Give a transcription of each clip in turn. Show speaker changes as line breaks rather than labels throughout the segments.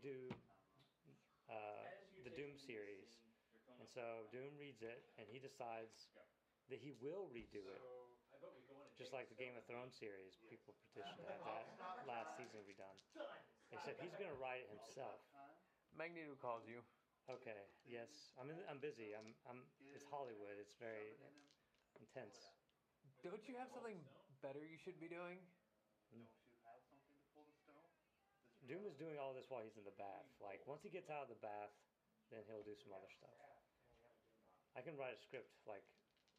to redo uh, the Doom series, and so Doom reads it, and he decides that he will redo it, just like the Game of Thrones series. People petitioned to have that last season be done. redone, except he's gonna write it himself.
Magneto calls you.
Okay. Yes. I'm. In, I'm busy. I'm. I'm. It's Hollywood. It's very intense.
Don't you have something better you should be doing?
Don't you have something to pull the stone? This
Doom is doing all this while he's in the bath. Like once he gets out of the bath, then he'll do some other stuff. I can write a script like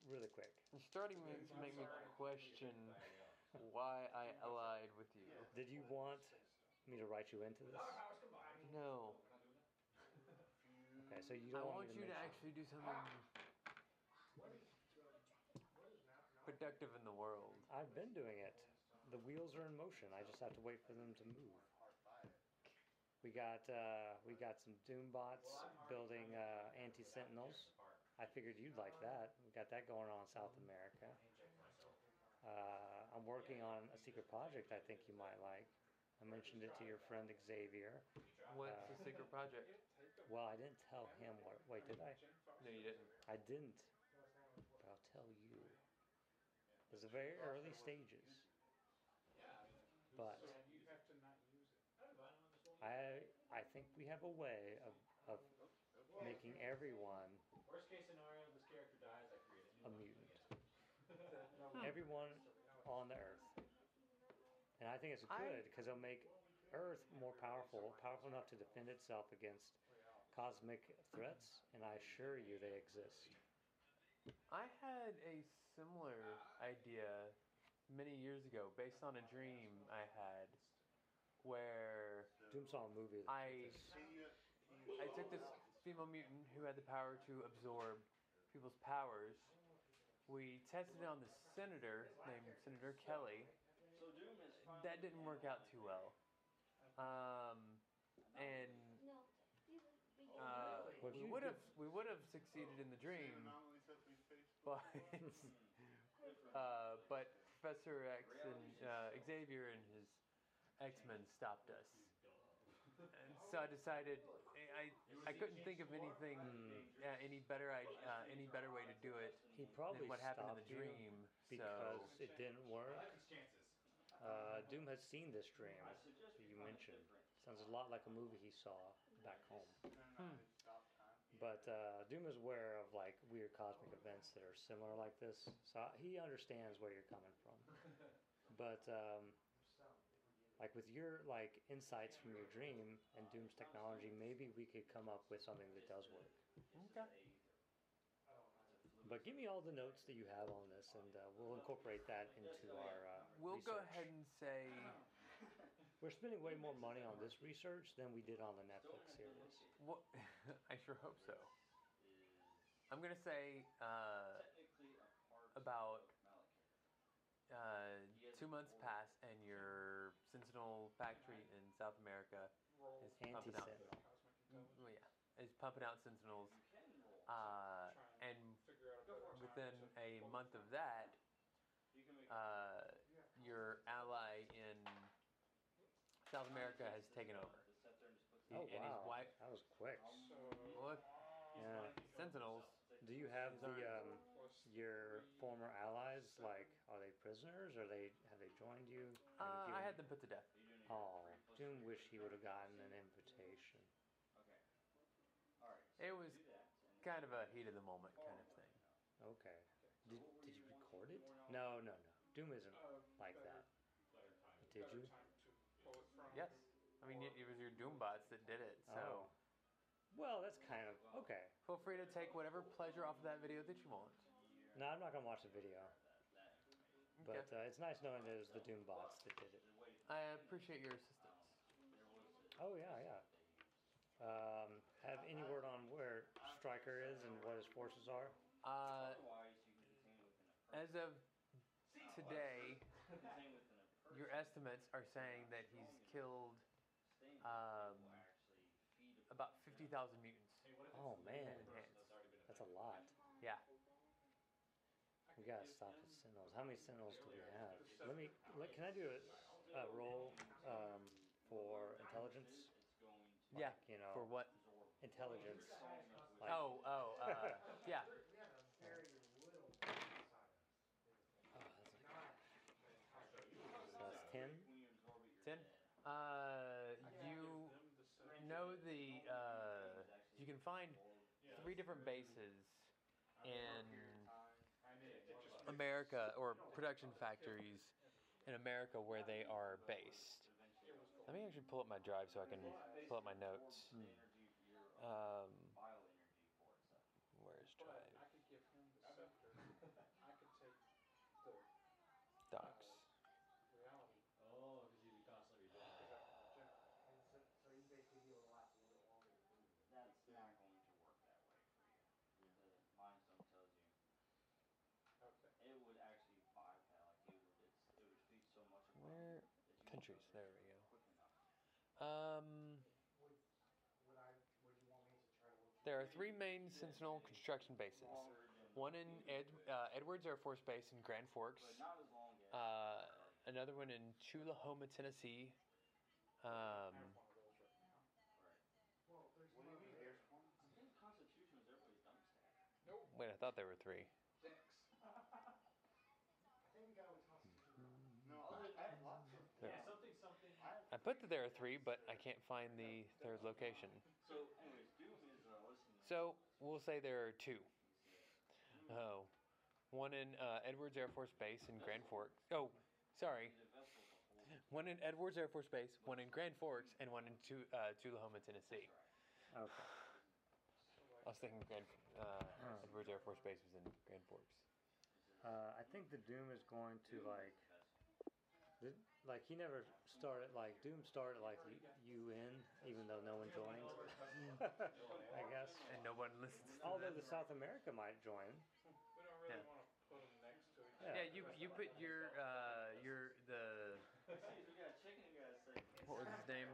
really quick.
You're starting to to make me question why I allied with you.
Did you want me to write you into this?
No.
Okay, so you don't want,
want
me
you to
mention-
actually do something productive in the world.
I've been doing it. The wheels are in motion. I just have to wait for them to move. We got uh, we got some Doom bots building uh, anti sentinels. I figured you'd like that. We got that going on in South America. Uh, I'm working on a secret project I think you might like. I mentioned it to your friend Xavier.
What's the secret project?
Well, I didn't tell him what. Wait, did I?
No, you didn't.
I didn't. But I'll tell you. It's the very early stages. But
You have to not use it.
I I think we have a way of, of making everyone
Worst case scenario, this character dies, I create a new
a
one.
mutant. Everyone on the Earth. And I think it's
I-
good because it'll make Earth more powerful, powerful enough to defend itself against cosmic threats, and I assure you they exist.
I had a similar idea many years ago based on a dream I had where
Doom saw a movie.
I
did this.
See, you, you
I took this female mutant who had the power to absorb people's powers. We tested it on the senator named Senator Kelly. That didn't work out too well. Um, and uh, we would have we would have succeeded in the dream,
anomalies up in Facebook.
but uh, but Professor X and uh, Xavier and his X Men stopped us. And so I decided I, I couldn't think of anything uh, any better I, uh, any better way to do it
He probably
than what happened in the
stopped you
dream. So
because it didn't work. Uh, Doom has seen this dream that you mentioned. Sounds a lot like a movie he saw back home.
Hmm.
But uh, Doom is aware of like weird cosmic events that are similar like this, so he understands where you're coming from. But um, like with your like insights from your dream and Doom's technology, maybe we could come up with something that does work.
okay.
But give me all the notes that you have on this, and uh, we'll incorporate that into our. Uh,
We'll go ahead and say
We're spending way more money on this research than we did on the Netflix series.
what I sure hope so. I'm gonna say uh, about uh, two months pass and your Sentinel factory in South America is pumping out.
Anti-Sentinel.
Cosmic
yeah, is pumping out Sentinels, uh, and
figure out a better time
within a month of that, uh, your ally in South America has taken over.
Oh
and he's
wow,
white.
that was quick.
So,
Look,
Yeah.
Sentinels.
Do you have
Sorry.
the um, your former allies? Like, are they prisoners? Or they they joined you? Have you
Uh, I had them put to death.
Oh, Doom wish he would have gotten an invitation. Okay.
It was kind of a heat of the moment kind of thing.
Okay. Did, did you record it? No, no, no. Doom isn't
uh,
like that. Did you?
time to pull it from.
Yes, I mean it, it was your Doom bots that did it. So
Oh. Well, that's kind of okay.
feel free to take whatever pleasure off of that video that you want.
No, I'm not gonna watch the video. But uh, it's nice knowing it was the Doom bots that did it.
I appreciate your assistance.
Oh yeah, yeah. Um, have any word on where Stryker is and what his forces are?
Uh, as of today, your estimates are saying that he's killed um, about 50,000 mutants.
Oh man, that's a lot.
Yeah.
We gotta stop the Sentinels. How many Sentinels do we have? Let me. Let, can I do a, a roll um, for intelligence? Like,
Yeah,
You know,
For what?
intelligence. Like,
Oh, oh, uh, yeah.
oh, that's like- so that's ten.
Ten. Uh, you know the uh, you can find three different bases in America or production factories in America where they are based. Let me actually pull up my drive so I can pull up my notes. Um, where's
But
drive?
I could give him the scepter. I could take the
Docs.
reality.
Oh, because you'd be constantly redoing it.
That's not going to work that way for you. The mind stone tells you
Okay.
it would actually bypass, like it would, it's, it would feed so much of
Where
that you
countries?
wouldn't
There we go.
quick enough.
Um, there are three main Sentinel construction bases. One in Ed, uh, Edwards Air Force Base in Grand Forks.
But not as long as.
Uh, another one in Tullahoma, Tennessee. Um,
I have one of those right now.
What do you mean, there's one? I think Constitution was everybody's dump stack.
Nope.
wait, I thought there were three.
Six. No, other than that, lots of.
There.
Yeah, something, something.
I put that there are three, but I can't find the third location.
So, anyways, Doom is uh, listening.
So we'll say there are two. Oh, one in uh, Edwards Air Force Base in Grand Forks. Oh, sorry. One in Edwards Air Force Base, one in Grand Forks, and one in Chu- uh, Tullahoma, Tennessee.
Okay.
I was thinking Grand uh, Edwards Air Force Base was in Grand Forks.
Uh, I think the Doom is going to like, the, like he never started like Doom started like U- UN, even though no one joined. I guess.
And no one listens to
Although
them.
the South America might join.
We don't really
Yeah.
want to put them next to each
Yeah.
other.
Yeah, you you put your uh, your the
See, if you got a chicken, you got a steak.
what was his name?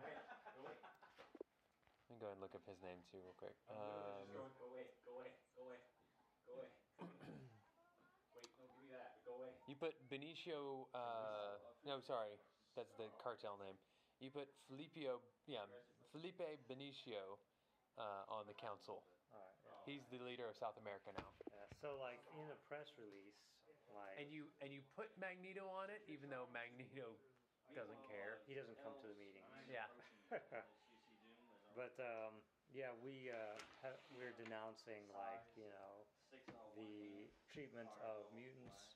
Let me go ahead and look up his name too, real quick. Um,
Go, go away, go away, go away, go away. Wait, no, give me that. Go away.
You put Benicio. Uh, no, sorry, that's the cartel name. You put Filipio, yeah, Felipe Benicio uh, on the council.
All right. Yeah.
He's the leader of South America now.
yeah. So like in a press release, like
And you and you put Magneto on it, even though Magneto doesn't care.
he doesn't come to the meetings.
Yeah.
but um, yeah, we uh, ha- we're denouncing like you know the treatment of mutants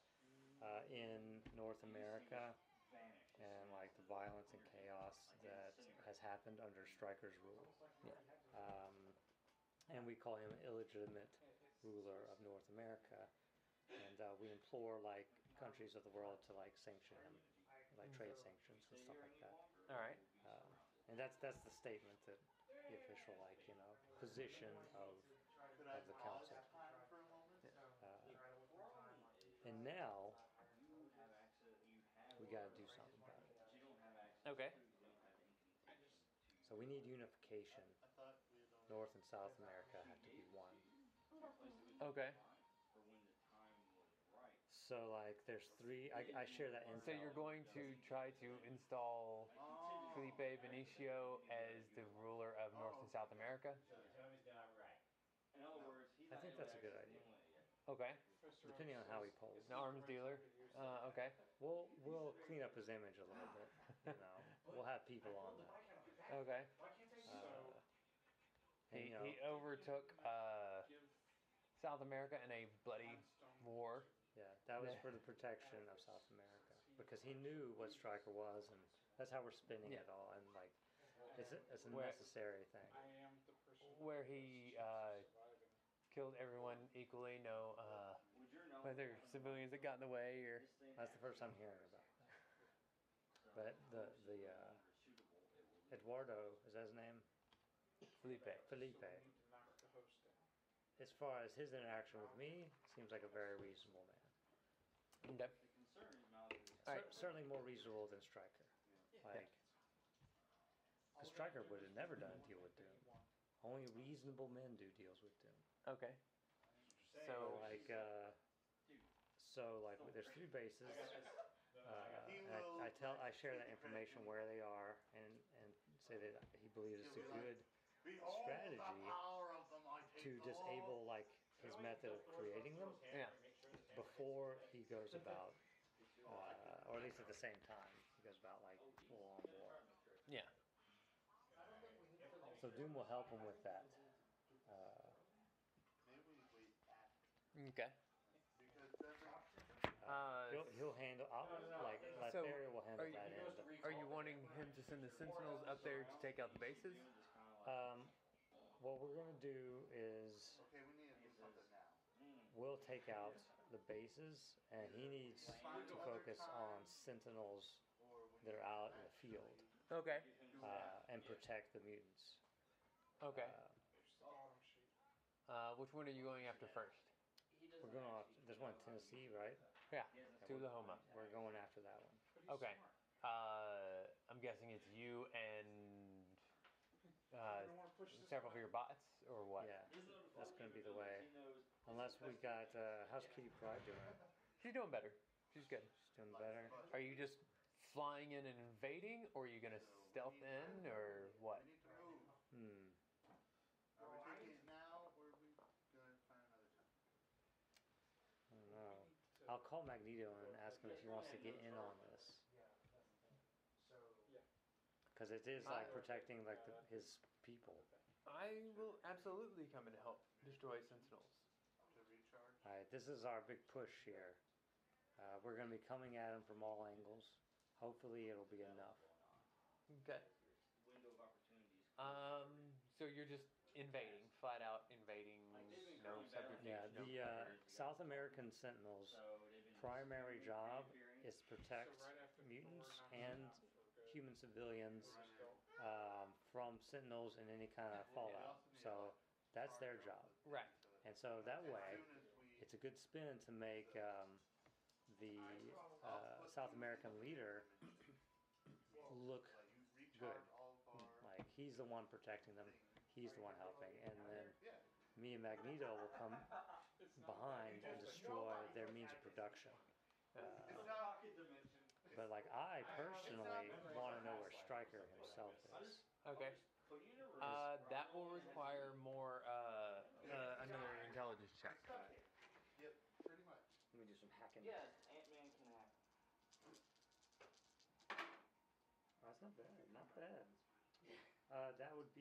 uh, in North America and like the violence and chaos that has happened under Stryker's rule.
Yeah.
Um, and we call him illegitimate ruler of North America. And uh, we implore like countries of the world to like sanction him, like trade sanctions and stuff like that.
All right.
Um, and that's that's the statement that the official like you know position of of the council. Uh, and now got to do something about it.
Okay.
So we need unification. North and South America have to be one.
Okay.
So like, there's three. I, I share that intel.
So you're going to try to install Felipe Benicio as the ruler of North and South America?
Tell me it's not right.
In other words,
I think that's a good idea.
Okay.
Depending on how he pulls.
An arms dealer. Uh, okay.
We'll we'll clean up his image a little bit. You know, we'll have people on that.
Okay.
Uh,
He, he overtook uh, South America in a bloody war.
yeah, that was for the protection of South America because he knew what Stryker was, and that's how we're spinning
Yeah.
it all. And like, it's a, it's a
Where-
necessary thing.
I am the person
Where he uh,
surviving.
Killed everyone equally, no uh, whether civilians that got in the way or.
That's the first I'm hearing about that. But the the uh, Eduardo is that his name?
Felipe.
Felipe.
We need to knock the host down.
As far as his interaction with me, seems like a very reasonable man.
Okay. All right.
Certainly more reasonable than Stryker. Like, because Stryker would have never done a deal with Doom. Only reasonable men do deals with Doom.
Okay.
So
So
like, uh, so like, there's three bases. Uh, and I, I tell, I share that information where they are, and and say that he believes it's a good strategy
the power of the mighty
to disable like his method of creating them
Yeah.
before he goes about, uh, or at least at the same time, he goes about like full on war.
Yeah.
So Doom will help him with that. Uh,
Maybe we wait after.
Okay. Uh,
he'll, he'll handle, I'll, like,
So,
Latharia will handle
are you-
that end.
Are you wanting him to send the Sentinels up there to take out the bases?
Um, what we're gonna do is
Okay, we need to do something now.
we'll take out the bases, and he needs to focus on sentinels that are out in the field
Okay.
uh, and protect the mutants.
Okay.
Uh,
Uh, which one are you going after first?
We're going off. There's one in Tennessee, right?
Yeah. Tullahoma.
We're going after that one.
Okay. Uh, I'm guessing it's you and uh,
I don't wanna push this
several of your bots, or what?
Yeah, that's gonna be the way. Unless we got uh, how's Kitty Pryde doing?
She's doing better. She's good.
She's doing better.
Are you just flying in and invading, or are you gonna stealth in, or what?
we need to move.
Hmm.
Are we taking it now or are we gonna plan another time?
I don't know. I'll call Magneto and ask him if he wants to get in on this. Because it is like protecting like the, his people.
I will absolutely come and help destroy Sentinels.
All right, this is our big push here. Uh, we're going to be coming at him from all angles. Hopefully, it'll be enough.
Okay.
Window of opportunities.
Um. So you're just invading, flat out invading. No subterfuge.
Yeah, the uh. South American Sentinels'
So
primary job is to protect
So right
mutants and
knocks him out for good.
human civilians um, from Sentinels and any kind of fallout. So that's their job.
Right.
And so that way,
As soon as we.
it's a good spin to make um, the uh, South American leader look good.
recharge all of our.
like he's the one protecting them, he's the one helping, and then
Yeah.
Me and Magneto will come behind and destroy their means of production. Uh, but like I personally want to know where Stryker himself is.
Okay. Uh, that will require more uh, uh another intelligence check.
Yep, pretty much.
Let me do some hacking.
yes, Ant Man can hack.
That's not bad. Not bad. Uh, that would be a 11,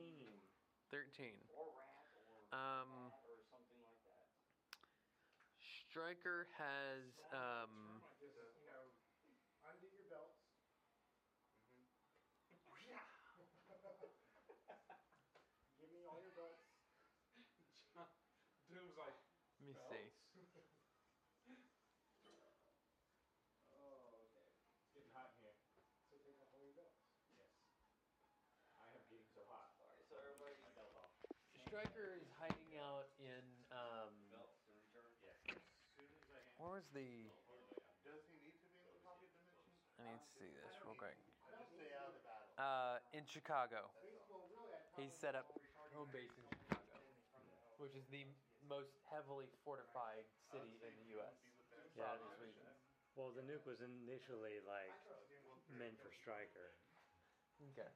12, 13.
Thirteen.
Or rat or
Um.
cat or something like that.
Stryker has um.
Just, you know, undo your belts. Give me all your belts. Doom's like,
Let me see.
Oh, okay.
It's getting hot in here.
so take off all your belts.
Yes. I am getting so hot.
Alright, so everybody
My belt off.
Stryker is hiding out in um.
belts to return.
Yes. As soon as I
Where was the?
Does he need to be in the pocket dimension?
I need to see this real quick.
Just stay out of the battle.
Uh, in Chicago.
Well, really, I
He's set up home base in Chicago, which is the most heavily fortified city in the U.S.
Yeah,
From Sweden.
Well, the nuke was initially like meant for Stryker.
Okay.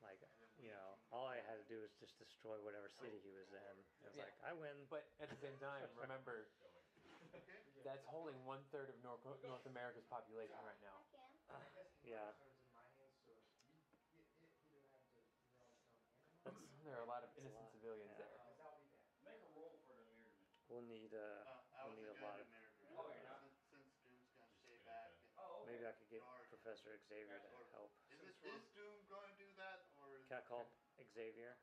Like, you know, all I had to do was just destroy whatever city he was in. It was
Yeah.
like, I win.
But at the same time, remember that's holding one third of North, North America's population right now.
Yeah, that's,
There are a lot of
That's a
innocent
lot,
civilians
yeah.
there.
Make a roll for the mirror
we'll need uh,
Uh, I
we'll need a
good
lot of.
in there.
Oh, you're not?
Since, since Doom's gonna stay back. And,
Oh, okay.
Maybe I could get Professor Xavier to help.
is it is Doom going to do that or is
Can I call Xavier?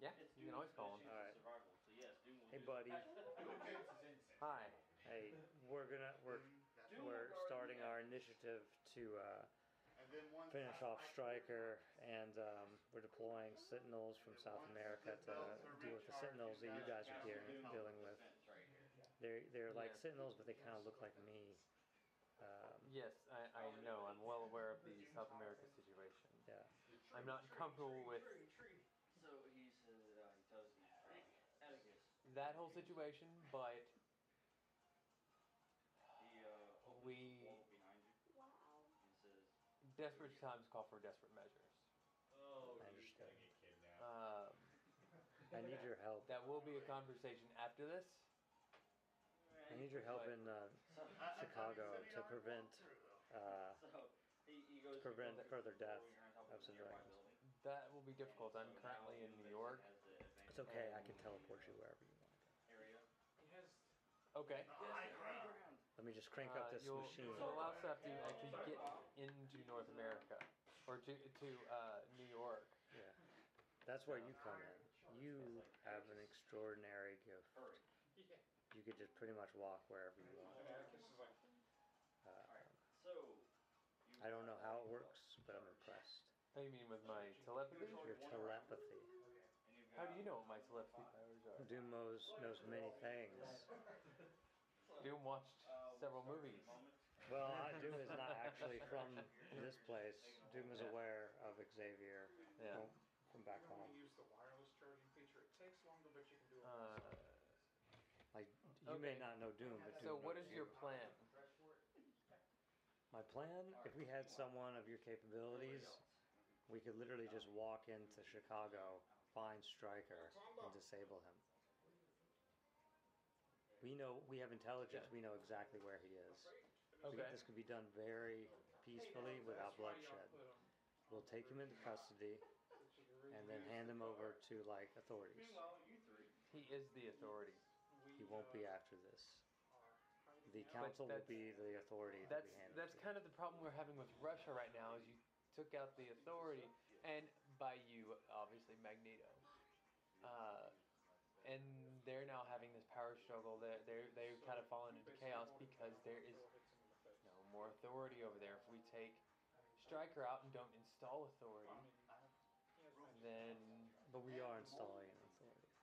Yeah,
It's
you can always call him.
Alright. survival, so yes, Doom will
Hey,
do
buddy.
Hi.
Hey, we're gonna we're
Doom?
We're starting our initiative to uh,
And then once
finish off Stryker, and um, we're deploying Sentinels from South America to deal with the Sentinels that you guys are dealing, dealing with.
Defense right here.
They're they're like
Yeah.
Sentinels, but they kind of look like me. Um,
Yes, I, I know. I'm well aware of the South America situation.
yeah.
I'm not comfortable with
So he says that uh, he does
that whole situation, but
uh,
We-
wall behind you Wow. says,
desperate times call for desperate measures.
Oh,
I you're gonna get kidnapped. Um, I need your help.
that will be a conversation after this.
I need your help in uh, Chicago to prevent. Uh,
to
prevent further death
up
of
in the nearby building.
That will be difficult. I'm currently in New York.
has the advantage
it's okay. I can teleport you wherever you want.
area.
He has
Okay.
The high.
Let me just crank
Uh,
up this
you'll,
machine.
you'll allow stuff to actually get into North America or to to uh, New York.
Yeah, that's where you come in. You have an extraordinary gift.
Hurry.
You could just pretty much walk wherever you want.
Atticus is like,
Uh,
so.
I don't know how it works, but I'm impressed.
Do you mean with my telepathy?
Your telepathy.
How do you know what my telepathy powers are?
Doom knows, knows many things.
Doom watched several movies.
Well, uh, Doom is not actually from this place. Doom is aware of Xavier
Yeah.
from, from back
when
home.
we use the wireless charging feature, it takes longer, but you can do it.
Uh,
Like you may not know Doom, but Doom
so what is knows your
you.
plan?
My plan? If we had someone of your capabilities, we could literally just walk into Chicago, find Stryker, and disable him. We know we have intelligence. We know exactly where he is. We-
Okay.
This could be done very peacefully without
That's why y'all
bloodshed. We'll take him into custody
that you can
and then hand him over to like authorities.
Meanwhile, you three.
He is the authority.
He won't be
uh,
after this. The council will be the authority
That's
we hand
that's
to.
kind of the problem we're having with Russia right now. Is you took out the authority, and by you, obviously Magneto. Uh, and they're now having this power struggle. They're, they're they've kind of fallen into chaos because there is no more authority over there. If we take Stryker out and don't install authority, then
But we are installing authority.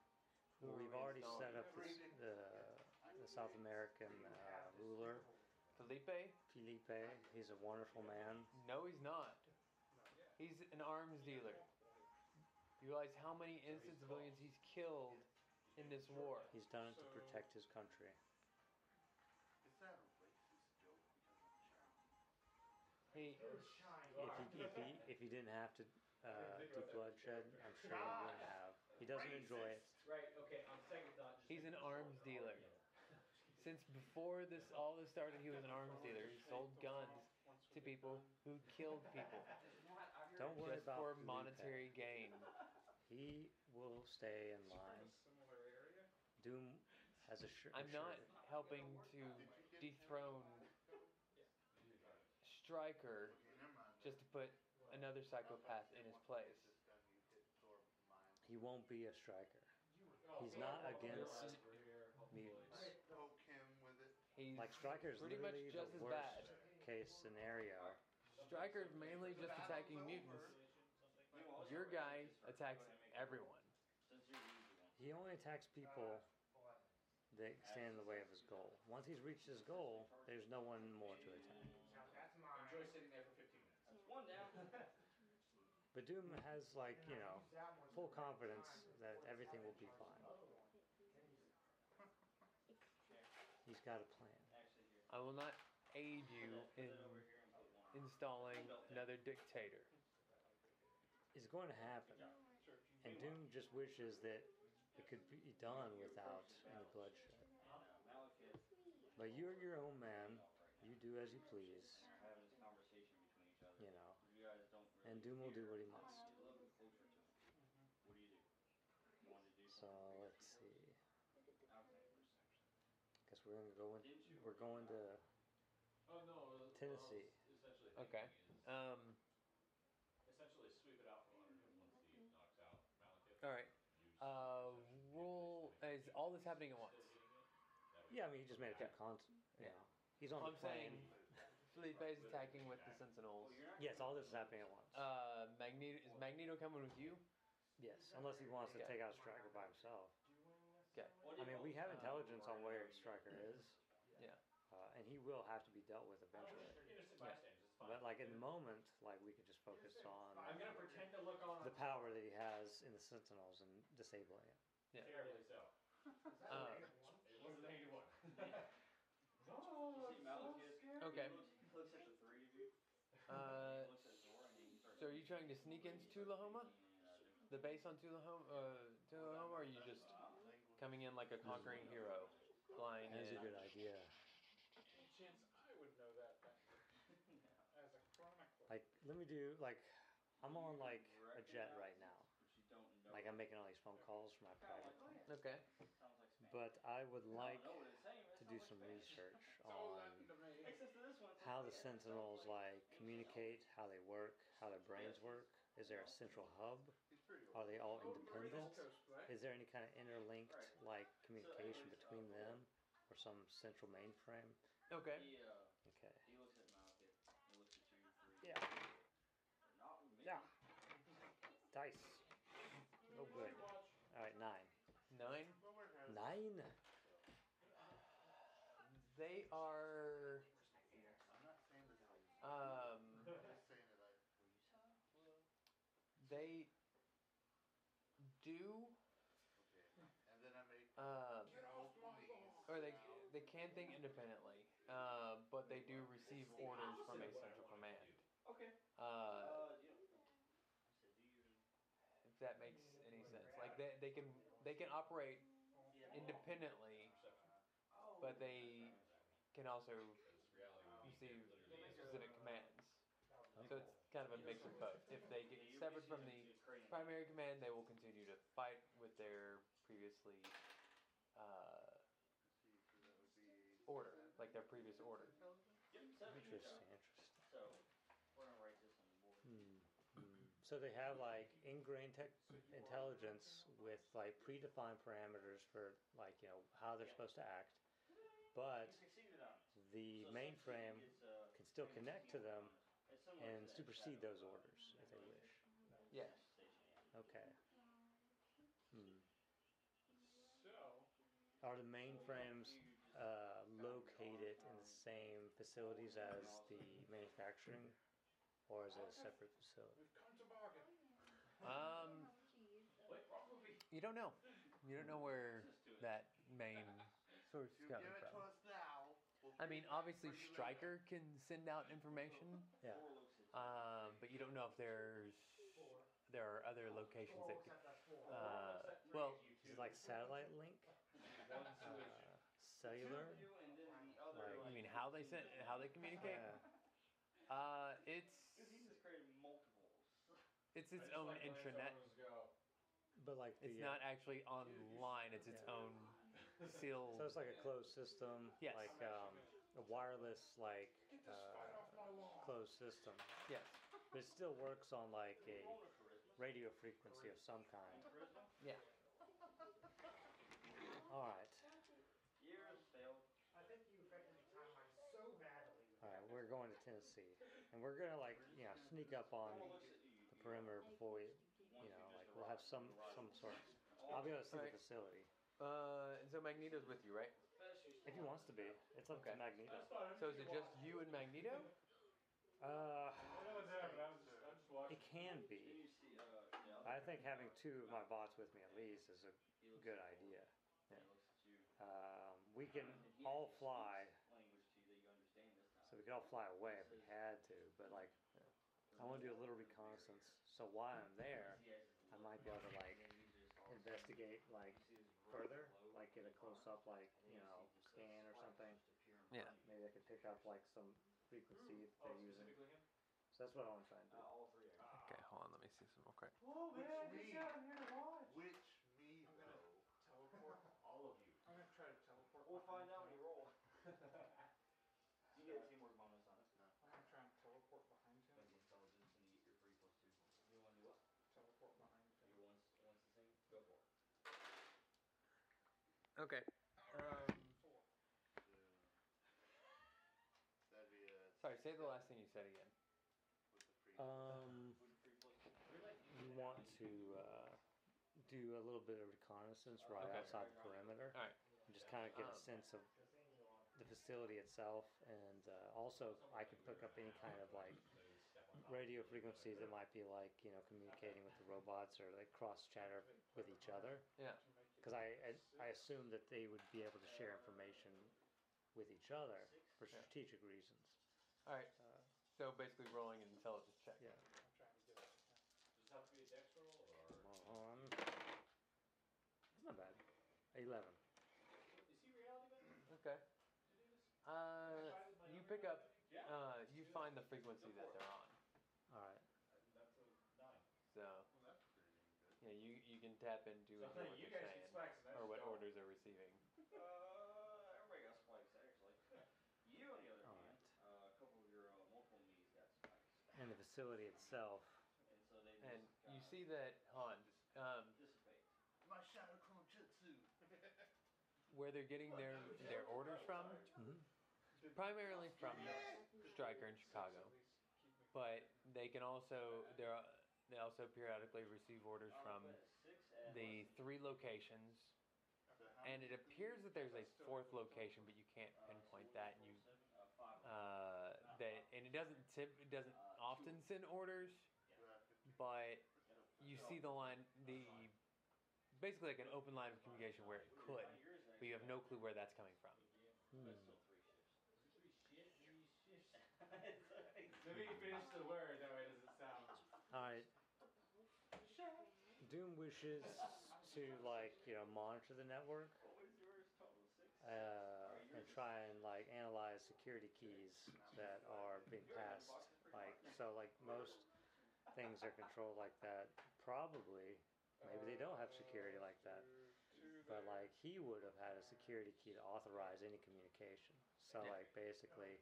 We've already set up this, the the South American uh, ruler,
Felipe?
Felipe. He's a wonderful man.
No, he's not. He's an arms dealer. You realize how many innocent civilians he's killed in this war?
He's done it to protect his country.
Is that a racist joke because I'm Sharon?
He,
If he if he if he didn't have to uh, do bloodshed, I'm sure he wouldn't have. He doesn't enjoy it.
Right, okay, on second thought.
he's an arms dealer. Since before this all this started, he was an arms dealer. He sold guns to people who killed people
Don't worry
just
about
for
Felipe.
monetary gain.
He will stay in line.
Similar area.
Doom has a shirt.
I'm not helping to dethrone Stryker just to put another psychopath in his place.
This gun you could absorb mine.
He won't be a striker. He's oh, not oh, against oh, mutants.
Poke him with it.
He's
Like Stryker's
pretty much
literally
just
the
as
worst
bad.
case scenario.
Stryker's mainly just attacking mutants. Your guy
ahead and just
attacks
go ahead and make it
everyone.
Since you're the easy one.
He only attacks people that stand in the way of his goal. Once he's reached his goal, there's no one more to attack.
Enjoy sitting there for 15 minutes.
One down.
But Doom has like, you know, full confidence that everything will be fine. He's got a plan.
I will not aid you in installing another dictator.
It's going to happen. And Doom just wishes that it could be done without any bloodshed. But you're your own man. You do as you please,
and are having this conversation between each other.
you know.
You guys don't really
And Doom will do what he must.
You're a little bit closer to him. What do you do? You want to do
So let's see.
Okay.
Guess we're gonna go in. We're going to
Oh no, well,
Tennessee.
Essentially
Okay. Um.
essentially sweep it out from under him once he knocks out Malekith.
All right.
Use
Uh. Roll. Is all this happening at once?
Yeah, I mean, he just made a few cons. You
Yeah.
he's on
I'm
the plane.
saying Felipe's attacking with the Sentinels.
Well, you're not
Yes, all this is happening at once.
Uh. Magneto is Magneto coming with you?
yes, unless he wants to
Okay.
take out Stryker by himself.
Okay.
I mean, we have intelligence on where Stryker is.
Yeah.
Uh, and he will have to be dealt with eventually.
innocent bystanders. It's fine.
But like in the moment, like we could just focus on
I'm gonna pretend to look on
the power that he has in the Sentinels and disabling it.
terribly so.
Uh,
It wasn't anyone.
You see Malekith?
Okay.
He looks, he looks at the three of you.
uh.
Looks at Zora and he starts.
So are you trying to sneak into Lahoma?
speaking in, uh, different
the base on Tullahoma, uh, Tullahoma, or are you just coming in like a conquering hero, flying
That's a
in?
good idea.
Any chance I would know that back as a chronicler?
Like, let me do like, I'm on like a jet right now.
Don't know.
Like, I'm making all these phone calls for my private,
Okay.
Sounds like Spanish.
but I would like
I don't know what it's saying, but
to do some
like
research on
Latin to me.
Makes sense to this one.
how the Sentinels like communicate, how they work, how their brains work. Is there a central hub?
He's pretty old.
Are they all
Oh,
independent? Is there any kind of interlinked like communication between them or some central mainframe?
Okay.
He, uh,
Okay.
he looks at Malekith. He looks at you
Yeah.
Not with me.
Yeah. Dice. Oh, good. All right, nine.
Nine.
Well, where has
Nine.
They are.
I'm not saying this. is-
Um.
I'm just saying that I.
They do.
And then I make. Please.
Or they they can think independently, uh, but they do receive orders from a central command.
Okay.
Uh,
Uh, you know, I said, do you even?
if that makes any sense, like they, they can they can operate independently, but they can also receive specific commands. So it's kind of a mix of both. If they get severed from the primary command, they will continue to fight with their previously uh, order, like their previous order.
Interesting. Interesting.
So, we're gonna write this on the board.
Hmm. hmm. So they have like ingrained tech intelligence with like predefined parameters for like you know how they're supposed to act, but
He succeeded on it.
the
So
mainframe
essentially, uh,
can still connect to them and
to
supersede
shadow
those orders if they wish.
Yes.
Okay. Hmm.
So,
Are the mainframes uh, located in the same facilities as the manufacturing, or is it a separate facility?
we've come to bargain.
Um, you don't know. You don't know where that main source is
You give
coming
it to
from.
us now.
I mean, obviously,
for.
Stryker can send out information,
Yeah.
Four looks at
um, but you don't know if there's there are other locations that could. Uh, well,
Is it like satellite link? Uh, cellular?
you, and then the other,
Like-
you mean how they send, how they communicate?
Yeah.
Uh, it's
Because he just created multiples.
It's its own intranet.
But like the
It's
uh,
not actually online. It's its
Yeah.
own sealed.
So it's like a closed system,
Yes.
like um, a wireless, like
Get this fight
uh,
off my lawn.
closed system.
Yes.
But it still works on like a
Roll a charisma.
radio frequency of some kind.
Yeah.
All right,
Years failed.
I think you affected the timeline so badly.
all right. We're going to Tennessee, and we're gonna like you know sneak up on perimeter before we, you know, like we'll have some some sort. I'll be able to see the
Alright.
facility
Uh, and so Magneto's with you, right?
if he wants to be. It's up
Okay.
to Magneto.
So is it just you and Magneto?
Uh,
what's happening. I'm just, I'm just watching.
it can be.
you see, uh, the other
I think having two of my bots with me at least is a good idea.
He looks at you.
Um, we can all fly,
speaks Language to you that you understand this time.
so we could all fly away if we had to. But like, I want to do a little reconnaissance. So while I'm there,
He has his
I might be able to like
and then he just starts-
investigate like
you see his rope
further, like get a close up, like you know,
see just a
scan or something.
just appear in
Yeah.
front of you.
Maybe I could pick up like some frequency that
Oh,
they're using.
specifically?
So that's what I want to try and do.
Uh, all three are.
Okay, hold on. Let me see some real quick.
Oh man,
me?
get down here watch.
Which me
I'm gonna
though?
teleport.
All of you.
I'm gonna try to teleport.
We'll find
behind
out when
him.
you roll. you get a teamwork bonus on it.
I'm gonna try and teleport behind him.
Make the intelligence and you get your free plus two. You want to do what?
Teleport behind him.
Your one's, one's the same? Go for it.
Okay. Um,
Four.
That'd be a.
sorry. Say the last thing you said again.
With the free.
Um,
With the free plus two.
you want to uh, do a little bit of reconnaissance right
Okay.
outside the perimeter.
All right.
and Just kind of get a
Um,
sense of the facility itself, and uh, also I can pick up any kind of like radio frequencies that might be like you know communicating with the robots or like cross chatter with each other.
Yeah.
To make it
Because I, I I assume that they would be able to share information with each other for
Yeah.
strategic reasons.
All right.
Uh,
So basically, rolling an intelligence check.
yeah.
I'm trying to get it.
Does it have to be a dex roll or?
Come on. not bad. Eleven.
Is he reality bending?
Okay. Uh, you pick up.
Yeah.
Uh, you find the frequency that they're on.
All right.
That's a nine.
So
Well, that's pretty dang good.
yeah, you you can tap into
So
what
you
they're
guys
saying
get spikes and I
or what
don't.
orders they're receiving.
Uh, everybody got spikes actually. You, on the other
All
hand, uh, a couple of your uh, multiple me's got spikes,
And the facility itself.
and so they
And
just
you see that Hans, um,
dissipate.
My shadow clone jutsu.
where they're getting their their orders from,
Mhm.
primarily from Stryker in Chicago, but they can also they're they also periodically receive orders from
but six and
the three locations, and it appears that there's a fourth location, but you can't
uh,
pinpoint that. And you
uh,
uh, that and it doesn't tip it doesn't often send orders, but you see the line the basically like an open line of communication where it could, but you have no clue where that's coming from.
Hmm.
But still three shifts.
Maybe you finish the word, that way it doesn't sound.
All right. Doom wishes to like you know monitor the network
What was yours? Total six.
uh, and try and like analyze security keys that are being passed. Like so, like most things are controlled like that. Probably, maybe they don't have security like that. But like he would have had a security key to authorize any communication. So like basically,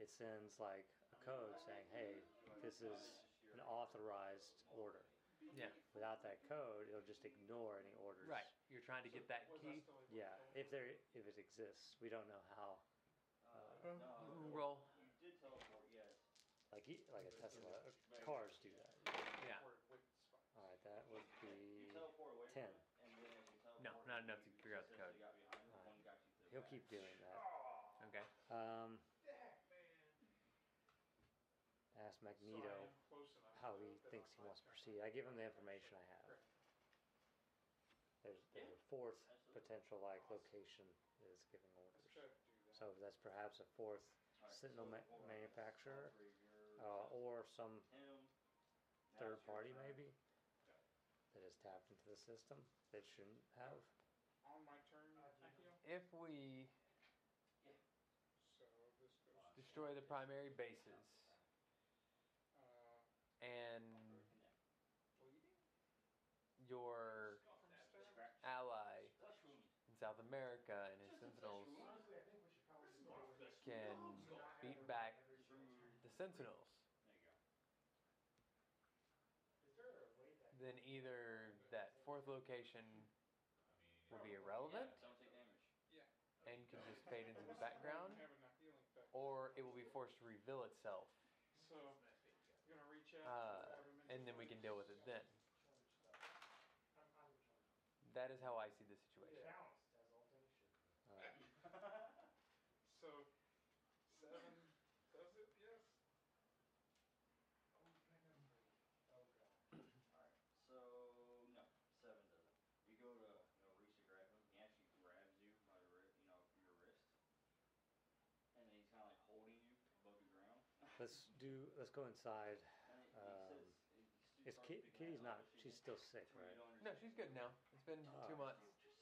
it sends like a code saying, "Hey, this is an authorized order."
Yeah.
Without that code, it'll just ignore any orders.
Right. You're trying to get that key.
Yeah, if there if it exists, we don't know how.
Uh, no.
Roll.
You did teleport, yes.
Like he, like a Tesla, uh, cars do that.
Yeah.
All right, that would be.
teleport away
10.
and then you
No, not enough to figure out the code.
essentially got behind it,
Alright.
one got you to the
He'll
back.
keep doing that.
Okay.
Um, ask Magneto how he thinks he wants to proceed. I give him the information I have. There's, there's a fourth potential like location that is giving orders. So that's perhaps a fourth
Alright,
Sentinel ma- manufacturer,
All three of yours,
uh, or some third party maybe that has tapped into the system that shouldn't have.
On my turn, Akio?
If we
So this goes.
destroy the primary bases and your ally in South America and his sentinels can beat back the sentinels, then either that fourth location will be irrelevant and can just fade into the background, or it will be forced to reveal itself,
So, you're gonna reach out.
Uh, and then we can deal with it then.
I'm, I'm
That is how I see the situation.
balanced as all things should be.
All right.
So, seven does it, yes?
Oh, can I go free? Oh god.
Alright, so no, seven doesn't. You go to you know reach to grab him. He actually grabs you by the wrist, you know, your wrist, and then he's kind of like holding you above the ground.
Let's do. Let's go inside.
And it,
Um,
he says, he
Is Ki- Kitty's not? She's still sick, right?
No, she's good now. It's been two
Ah.
months,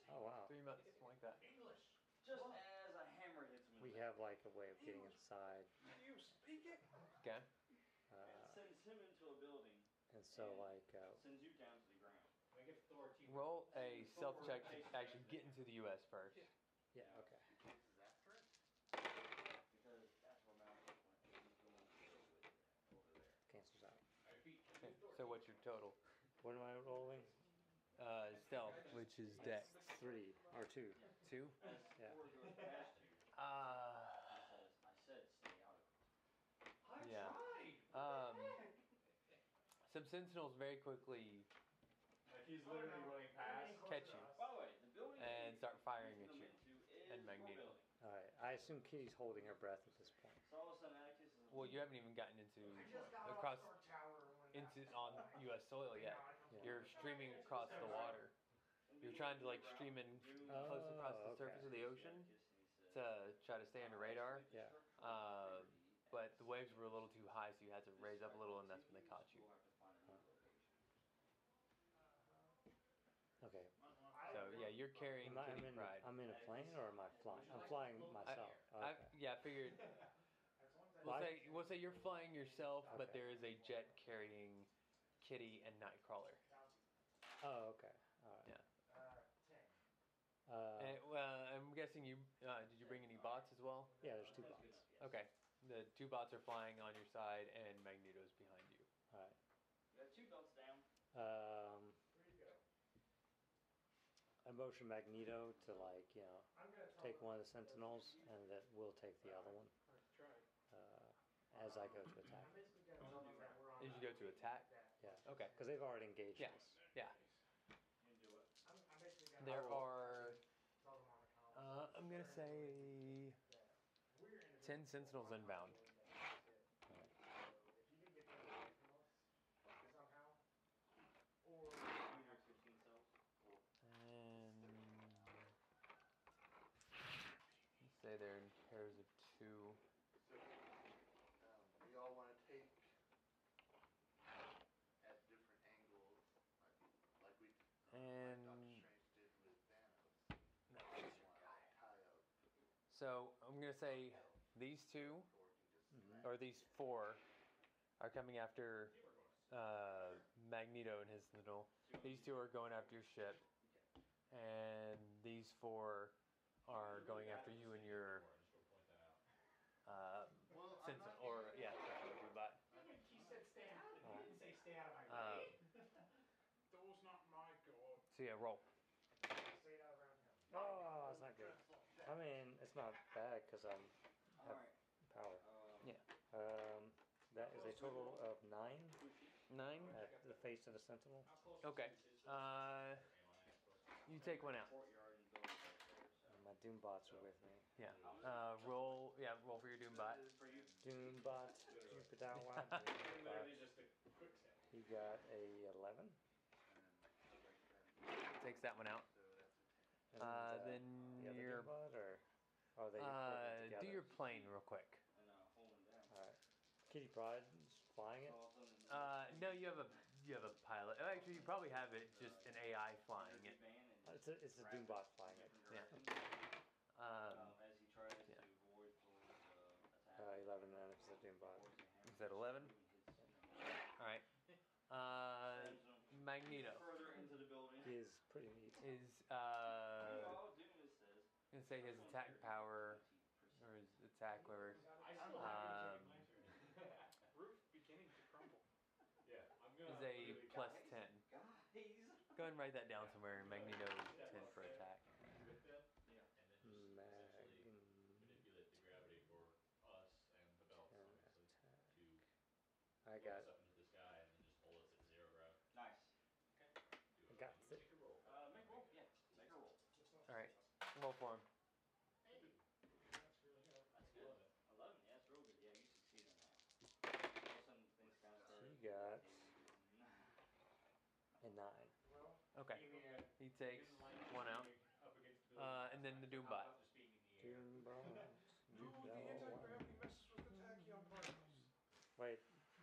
Oh wow.
three months, something like that.
English.
Just as a hammer hits him in
We
the
have like a way of getting inside,
You speak it?
Okay.
back. And
uh,
sends him into a building.
and so like uh,
Sends you down to the ground.
Roll a self check to actually get into the U.S. first.
yeah, okay.
Because that's where Malcolm went. He's going to go with it over there.
Cancels out.
Okay, So what's your total?
What am I rolling?
Uh, stealth, which is dex.
Three or two.
Two.
Yeah.
Thor goes past you,
Uh,
I said stay out of it.
yeah. Um, some sentinels very quickly
Like he's literally running past.
catch you
By the way, the building
and start firing at you.
into is
and Magneto.
All right. I assume Kitty's holding her breath at this point.
So all of a sudden Atticus is
Well, you haven't even gotten into
I just got
across
off Star Tower when
into
that-
on U.S. soil yet.
Yeah.
You're streaming across the water. You're trying to like stream in close across the
Oh,
surface of the ocean to try to stay under radar.
Yeah.
Uh, but the waves were a little too high, so you had to raise up a little, and that's when they caught you.
Okay.
So yeah, you're carrying
Am I, I'm in.
Pride.
I'm in a plane, or am I flying? I'm flying myself.
I,
okay.
yeah, I figured. We'll
Why?
say we'll say you're flying yourself, but
Okay.
there is a jet carrying Kitty and Nightcrawler.
Oh, okay. All right.
Yeah.
Uh.
And, well, I'm guessing you uh, did you bring any bots as well?
yeah, there's two bots.
Okay, the two bots are flying on your side, and Magneto's behind you.
All right.
You got two belts down.
Um,
Where you go?
I motion Magneto to like you know
I'm gonna
take one of the Sentinels, and that we'll take the other one
Let's try.
As I go to attack.
I'm basically gonna tell them that we're on.
As you go to attack?
Yeah,
Okay.
because they've already engaged
Yeah.
us.
Yeah.
You can do it.
I'm, I'm basically gonna.
There are.
them on the column
Uh, I'm say
we're in a
ten Sentinels inbound.
So if you can get them away from us somehow, or.
215 cells.
And let's say they're in pairs of two.
So, um, we all want to take at different angles, like, like we, like
And
Doctor Strange did with Thanos.
no,
We want to tie up,
so I'm gonna say these two
mm-hmm.
or these four are coming after uh, Magneto and his little. These two are going after your ship, and these four are going after you and your uh,
Well, I'm
Sentinel,
not
or
here.
yeah, Sentinel bot.
He said stay out, he didn't say stay out of my
Uh,
way.
Those not my god.
So yeah, roll.
Stay out around him.
Oh, that's not good. I mean, it's not bad because I'm Have-
Alright.
power.
Um,
Yeah.
Um, that is a total of nine
Nine.
at the face of the Sentinel.
Okay. Uh, you take one out.
And buildings right there,
And my Doom bots are with me.
Yeah. Uh, roll. Yeah, roll for your Doom bot.
you.
Doom bot, keep it. Doom bot.
Literally just a quick step.
He got a eleven.
Takes that one out.
So that's a ten.
And,
Uh,
the
then
other
your
Doom bot, or are they
uh, do your plane real quick.
And uh, hold them down.
All right. Kitty Pryde is flying it.
So all of a sudden,
Uh, no, you have a you have a pilot. Oh, Actually, you probably have it just an AI flying it.
Van
It's a it's a Doom bot flying it.
Yeah. Um,
um, as he tries
yeah.
to avoid Thor's uh,
Uh, eleven then if it's a Doom bot.
Thor's hammer
Is that 11?
hits, you know,
all right. Uh, Magneto
Further into the building.
Is pretty neat.
is uh,
Meanwhile, Doom is says.
gonna say his attack power or his attack whatever.
I
I'm
Um,
Roof beginning to crumble.
Yeah, I'm gonna.
Is a plus
guys
ten.
Guys.
Go ahead and write that down somewhere. Magneto is ten for attack.
With them,
Yeah.
and then just
Mag-
manipulate the gravity for us and the belts, obviously,
attack.
to
I got
us up into the sky and then just hold us at zero gravity.
Nice.
Do it.
Got
Make
it.
a roll.
Uh, make a roll. Yeah. Make a roll.
All right. Roll for him.
That's really good.
That's good. Eleven. Yeah, that's real good. Yeah, you succeed in that. All of a sudden, things kind of start.
He got
rotating.
a nine.
Well,
Okay. He takes one out. Uh, and then the Doom bot.
Doom
no, the anti-gravity messes with the tachyon particles.
Wait,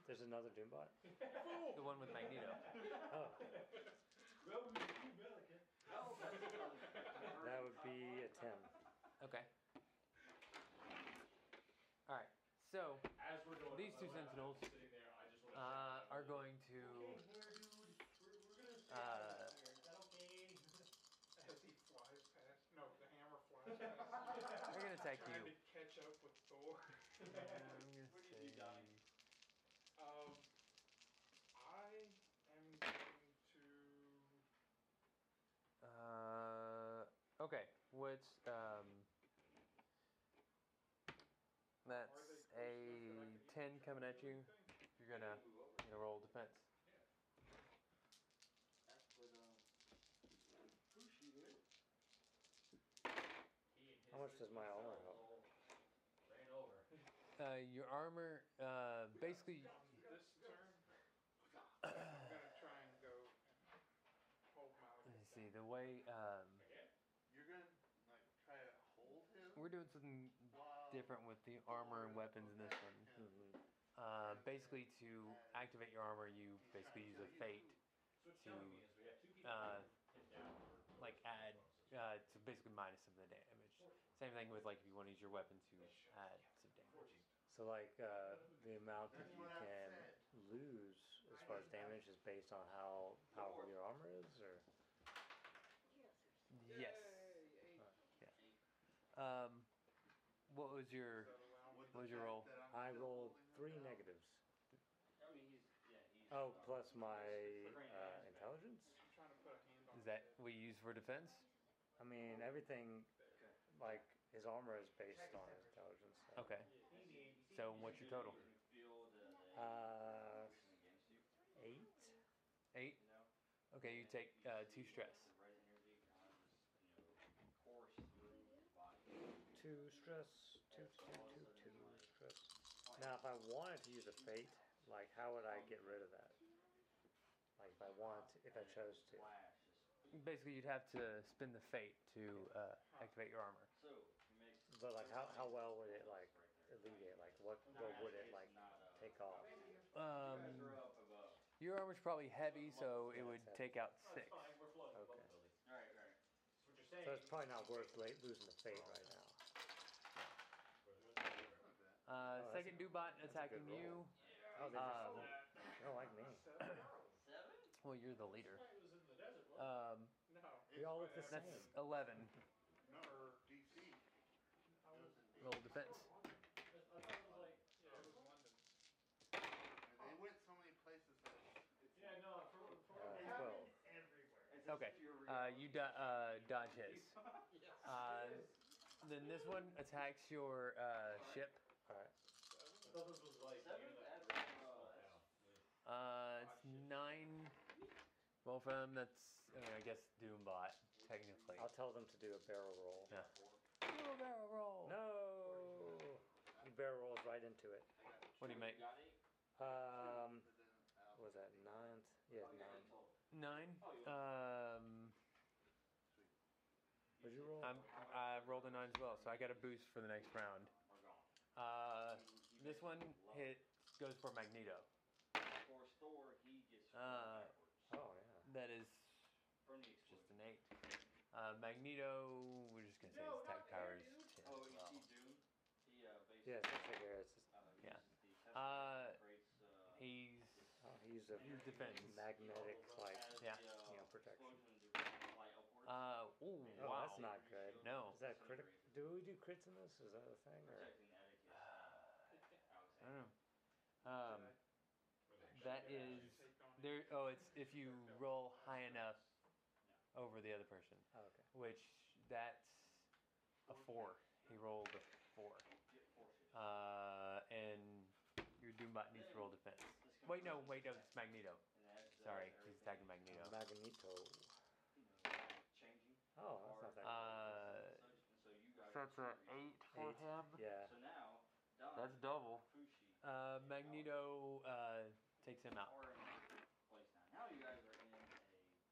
there's another Doom bot?
The one with Magneto.
Oh,
that's
that would be a ten.
Okay. All right. So
As we're going,
These two
I'm
sentinels,
sitting there, I just wanna
uh,
check
are going to.
Okay, here, dude. We're, we're gonna
Uh,
out of here. Is that okay?
As he flies past, no, the hammer flies past.
They're gonna attack
trying
you.
to catch up with Thor.
I'm gonna
Where did you die?
Um, I am going to.
Uh, okay. What's um? That's
are they close
a
that
ten coming at you.
thing?
You're gonna you're gonna roll defense.
That's what, um, appreciate it.
He and his
How much does my armor help?
all Ran over.
Uh, your armor. Uh, basically.
This turn, I'm gonna try and go hold my.
Let me see. The way um,
You're gonna like try to hold him.
we're doing something different with the armor and weapons in this one.
him.
Mhm.
Uh, basically, to activate your armor, you basically use a fate To,
telling me is we have two people
uh,
pinned down for-
like add uh, to basically minus some of the damage. Same thing with like if you want to use your weapon to add.
So like uh, the amount that you can lose as far as damage is based on how powerful your armor is, or
Yes. Yeah. Um, what was your What was your
fact
roll?
I'm
rolled three negatives.
I mean, he's, yeah, he's.
Oh,
uh,
plus my uh, intelligence.
I'm trying to put a hand on
is that
head.
what you use for defense?
I mean, everything like his armor is based on his intelligence. So.
Okay. So what's your total?
You feel the, the
Uh,
you,
Eight. Okay, you take uh, two stress.
The red energy kind of just, you know, course through your body.
Two stress, two, two, two, two stress. Now, if I wanted to use a fate, like how would I get rid of that? Like if I want, if I chose to.
Basically, you'd have to spin the fate to uh, activate your armor.
So.
But like how, how well would it like alleviate? Like what what would it like take off?
Um,
You guys are up above.
your armor's probably heavy, so it would take out six.
Fine, we're floating above
Okay.
Alright, alright.
That's what you're saying.
So it's probably not worth la- losing the fate right now.
Uh,
Oh,
second
Doombot
attacking
good
you.
Oh, they just
Um,
they don't like me.
Seven?
Well, you're the leader.
It was in the desert, wasn't?
Um,
No.
We all look the
that's 11.
No, or DC. It
Roll defense.
I thought it was like,
Yeah, it was London.
And They went so many places that it's,
yeah, no, for, for.
Uh,
They
Twelve.
happen everywhere.
It's as
Okay,
you're
Uh, you do- uh, dodge his. Uh, then this one attacks your uh, ship.
All right.
I thought this was like.
Seven?
you know,
uh,
Uh, it's nine. Well, for them, that's I, mean, I guess Doombot technically.
I'll tell them to do a barrel roll.
Yeah. Oh, barrel roll.
No. He barrel rolls right into it.
What do you make?
got?
Um,
but then out.
what was that nine? Yeah,
Oh, you got
nine.
Nine.
Oh, you
What'd you roll?
I'm, I rolled a nine as well, so I got a boost for the next round. Uh,
You- you
this one hit goes for Magneto.
For Thor, he gets
Uh,
Oh yeah.
That is just an eight. Uh, Magneto, we're just gonna say his attack power is ten.
Oh,
as
you
well.
see Doom? He uh, basically
Yeah, it's like Garrett's.
uh,
Yeah.
uses the test
Uh,
uh,
He's
Oh, he's a
He's defense.
magnetic like.
yeah.
uh,
you know, protection.
Uh ooh
Oh,
wow.
that's not good.
No.
Is that critical? Do we do crits in this? Is that a thing? Or?
I don't know. Um, that is there. Oh, it's if you roll high enough over the other person,
Oh, okay.
which that's a four. He rolled a four. Uh, and your Doombot needs to roll defense. Wait, no, wait, no, it's Magneto.
And adds, uh,
Sorry, he's attacking Magneto.
Magneto.
You know, changing.
Oh, that's not that.
Uh,
Such, and so you guys
so it's a eight for
Eight.
him.
yeah.
So now, Don,
That's double.
Fushi,
Uh, Magneto uh, takes him out.
are in place now. Now you guys are in a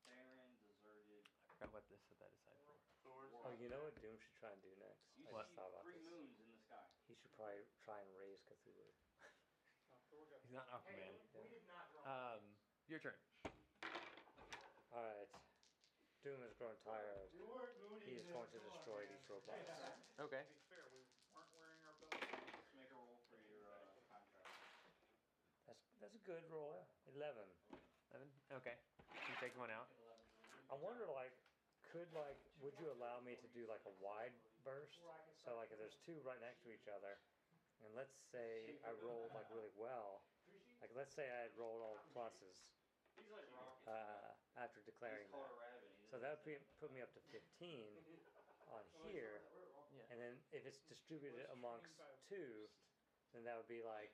barren, deserted.
I forgot what this set that aside for.
Thor's
Oh, you know what Doom should try and do next?
You
I
What?
just
see
thought about
three
this.
moons in the sky.
He should probably try and raise Cthulhu.
He's not
Hey,
Aquaman.
we, we did not draw.
Um, your turn.
All right. Doom has grown tired.
we weren't moving
He is going to destroy these robots.
Okay.
To be fair, we weren't wearing our belts.
Just make a roll for your uh, contract.
That's that's a good roll. Eleven.
Eleven. Okay. You take one out.
I wonder, like, could like, would you allow me to do like a wide burst? So like, if there's two right next to each other, and let's say I rolled like really well, like let's say I had rolled all pluses
He's like rocket.
uh, after declaring that.
A rabbit. He
So that would put me up to 15 on here,
Yeah.
and then if it's distributed amongst two, then that would be like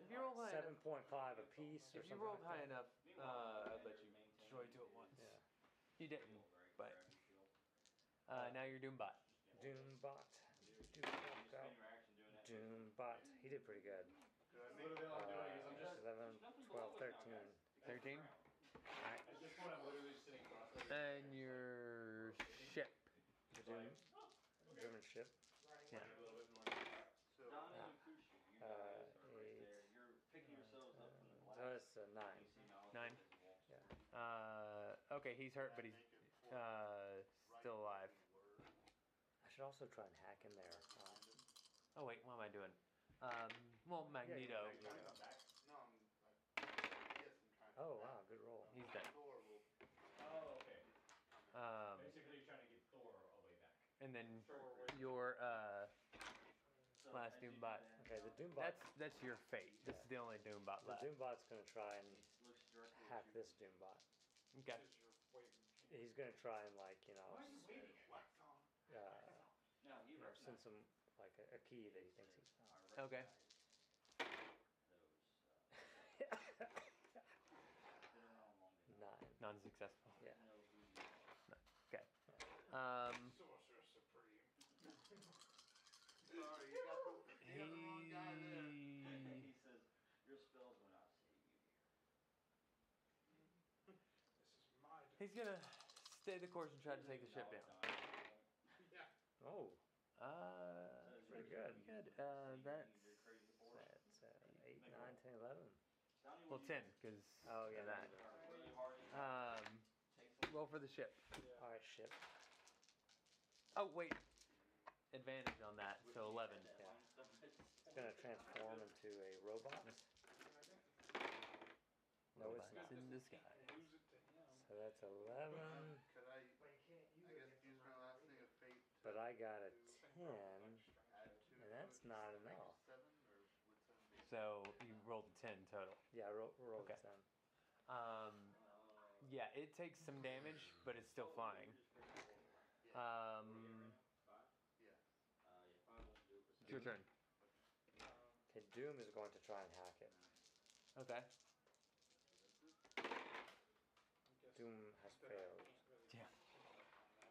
If you roll high enough,
7.5 a piece or
if you
something
rolled
like
high
that.
enough, uh, I'd let you destroy two at once.
Yeah.
You didn't. But- Uh, now you're Doombot.
Doombot. Doombot.
spend your action doing that.
Doombot. He did pretty good.
Did I
What
make
are they all doing? Is I'm
Uh,
just,
11, 12, 13.
Thirteen.
at
And your ship.
The Doom, German ship.
Yeah.
A little bit more.
so?
Don
Ah.
and Fushi, you
Uh,
guys are right
eight,
there. You're picking yourselves up from the
So that's a 9.
You see Malice
Nine.
as he walks.
Yeah.
Uh, okay, he's hurt, but he's uh, still alive.
I should also try and hack in there. Uh,
Oh wait, what am I doing? Um, well, Magneto.
Magneto.
No, I'm like, yes, I'm trying to.
oh wow, good roll.
He's dead.
Thor will
Oh, okay.
Um,
Basically, you're trying to get Thor all the way back.
and then
Throw
your uh,
So
last
as you do
Doombot.
that,
Okay, the Doombot.
That's that's your fate. This is the only Doombot left.
The
left.
Doombot's gonna try and
he looks directly
hack
you.
this Doombot.
Okay.
Is your waiting.
He's gonna try and like you know,
Why is he waiting?
wax on.
uh,
No, he
you know send
recognizes
some like a, a key that he thinks he's found.
I
Okay.
recognize Those. Uh, been around long enough.
Nine.
Non-successful.
Yeah.
I know who you are.
Um,
Sorcerer Supreme.
Sorry, you got the, you got the wrong guy there.
he
he says, your spells will not save you here.
This is my.
he's gonna stay the course and try to take the ship
No,
down.
Yeah.
Oh,
Uh,
Says
pretty good.
Good. Uh, that's
you're crazy force.
that's uh, eight, nine, ten, eleven.
Tell me
well, ten, because
Oh yeah,
that.
that.
Really hard and
Um,
take
roll for the ship.
All right, ship.
Oh wait, advantage on that, so eleven.
Yeah. It's gonna transform into a robot. No, it's not.
in disguise.
Lose it to him.
So that's eleven,
Could I,
But you can't use
I guess, use my last thing of fate
but I got a ten.
problem, like
add two?
And that's not enough.
Seven, or would seven be?
So you rolled a ten total.
Yeah, roll, roll
Okay.
ten.
Um, yeah, it takes some damage, but it's still flying. Um,
Yes.
Uh, yeah, five won't do it, but
it's your turn.
Okay, Doom is going to try and hack it.
Okay.
Doom has failed.
Yeah.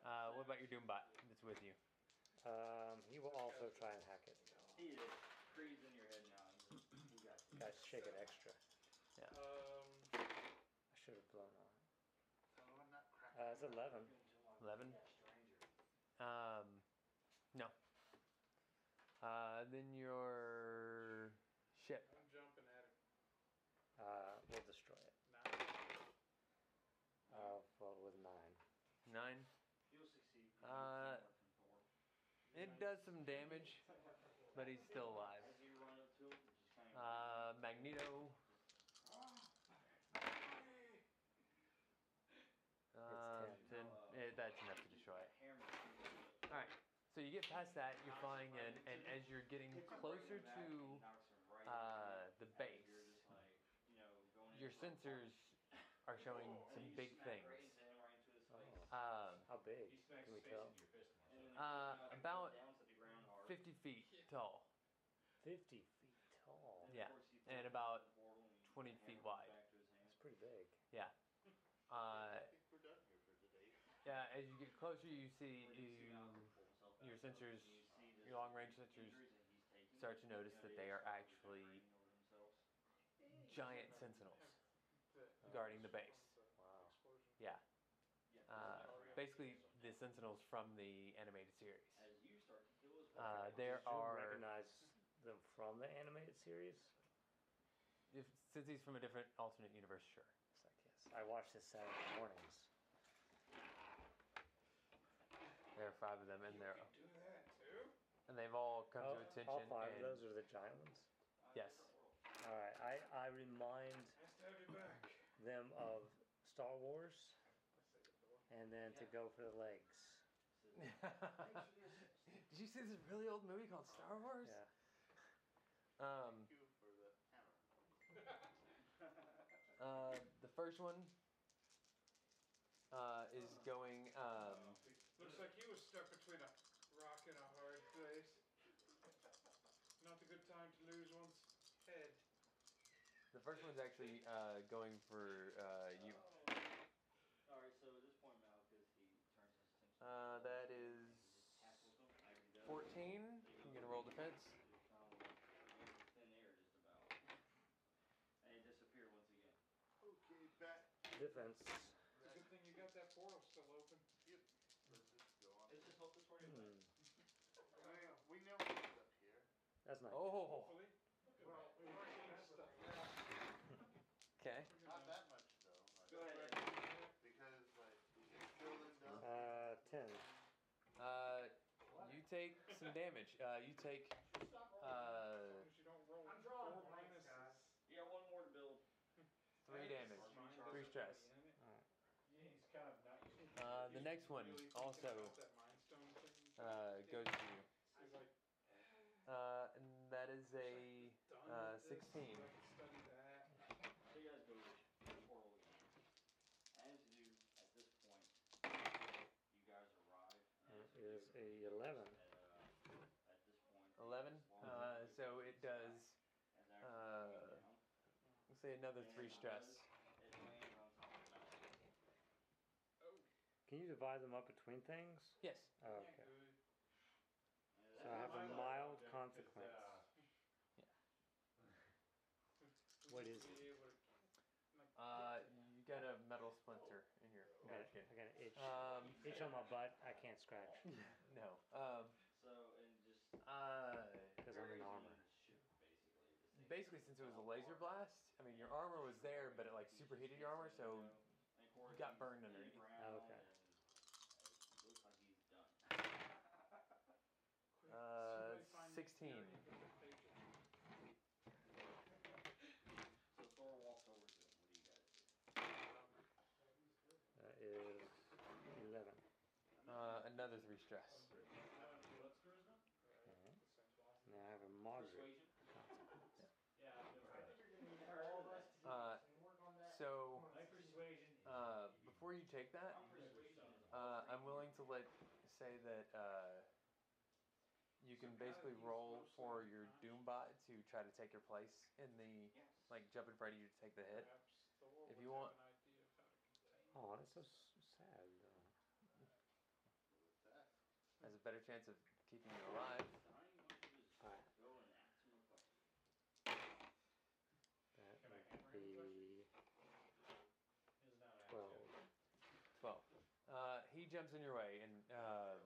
Uh, what about your Doom bot that's with you?
Um, he will also try and hack it.
He is freezing in your head now. He, he got you.
Guys, shake it extra.
Um,
I should have blown on. it.
Oh, I'm not cracking.
Uh, it's eleven.
Eleven. Um, no. Uh, then your ship.
I'm jumping at it.
Uh, we'll destroy it.
Nine.
Uh, well, with nine.
Nine.
You'll succeed.
Uh, It does some damage, but he's still alive.
As you run up to him, just kind of.
Uh, Magneto. Uh,
ten.
ten. Eh, that's enough to destroy it.
hammer.
All right. So you get past that, you're flying in, and as you're getting closer to uh, the base, your sensors are showing some big things. Um,
How big? Can we tell?
into your fist more. so-
Uh, about 50 feet tall.
Fifty feet tall.
Yeah, and about 20 feet wide.
That's pretty big.
Uh,
I think we're done here for today.
yeah, as you get closer, you see you, your sensors, your long range sensors, start to notice that they are actually giant sentinels guarding the base.
Wow.
Yeah. Uh, basically, the sentinels from the animated series. Uh, there
Did you
are,
recognize them from the animated series?
if, since he's from a different alternate universe, sure.
It's like yes. I watch this Saturday mornings.
There are five of them, and they're
Do that too?
and they've all come
Oh,
to attention.
all five
and,
of those are the giant ones.
Yes.
All right. I I remind
Nice to have you back.
them of Star Wars,
Let's say the door.
and then to go for the legs.
Did you see this really old movie called Star Wars?
Yeah.
Um,
Thank you for the hammer.
uh, the first one uh, is going. Um,
Looks like he was stuck between a rock and a hard place. Not a good time to lose one's head.
the first one's actually uh, going for uh, you.
Alright, so at this point, Malchus, he turns his attention.
Uh, that is
tackles him. I can go.
14. I'm gonna roll defense.
Um, thin air, just about. And it disappeared once again.
Okay, back.
Defense.
It's a good thing you got that portal still open.
Let's just go on.
Let's just hope this works.
Hmm.
I mean, we know what's up here.
That's nice.
Oh.
Hopefully. Well, we weren't getting stuff.
Okay.
Not that much though. Like,
Go ahead.
Because like we can fill in dust.
Uh, ten.
Take some damage. Uh, you take uh,
As you don't roll
I'm drawing
four
blanks,
minuses.
guys.
You got one more to build.
three damage, three stress.
Yeah, he's kind of not used
Uh, the next one also uh, goes to you, uh, and that is a uh, 16.
Study that.
So you guys go to the portal again. As you, at this point, you guys arrive. and
That
as you
is
do,
a
you notice
11.
That, uh, at this point,
11.
as long
Uh,
as
so it does,
as actually
uh,
going down,
let's say another three
and
stress.
It lands on top of the mountain.
Can you divide them up between things?
Yes.
Oh, okay. So I have a mild consequence. What is it?
Uh, you got a metal splinter in your
I got,
gotcha.
I got an itch.
Um,
itch on my butt. I can't scratch.
no. Um,
So, and just.
uh,
Because I'm in armor.
in the ship, basically.
Basically, since it was a laser blast, I mean, your armor was there, but it like superheated your armor, so
And of course,
got burned underneath.
ground,
Okay.
looks like he's done.
Uh, 16.
So Thor walks over to him. What do you guys do?
That is 11.
uh, another three stress.
What's charisma?
Okay. Now I have a moderate
Persuasion.
consequence.
Yeah, I've never
I
heard
think
of
you're gonna need all of us to
Uh,
and work on that.
So,
My persuasion is.
uh, before you take that,
I'm
uh, I'm willing to let say that uh, you can basically roll for your Doombot to try to take your place in the like jump in front of you to take the hit. If you want-
Oh, that's so s- sad. Though.
Has a better chance of keeping you alive. jumps in your way and um,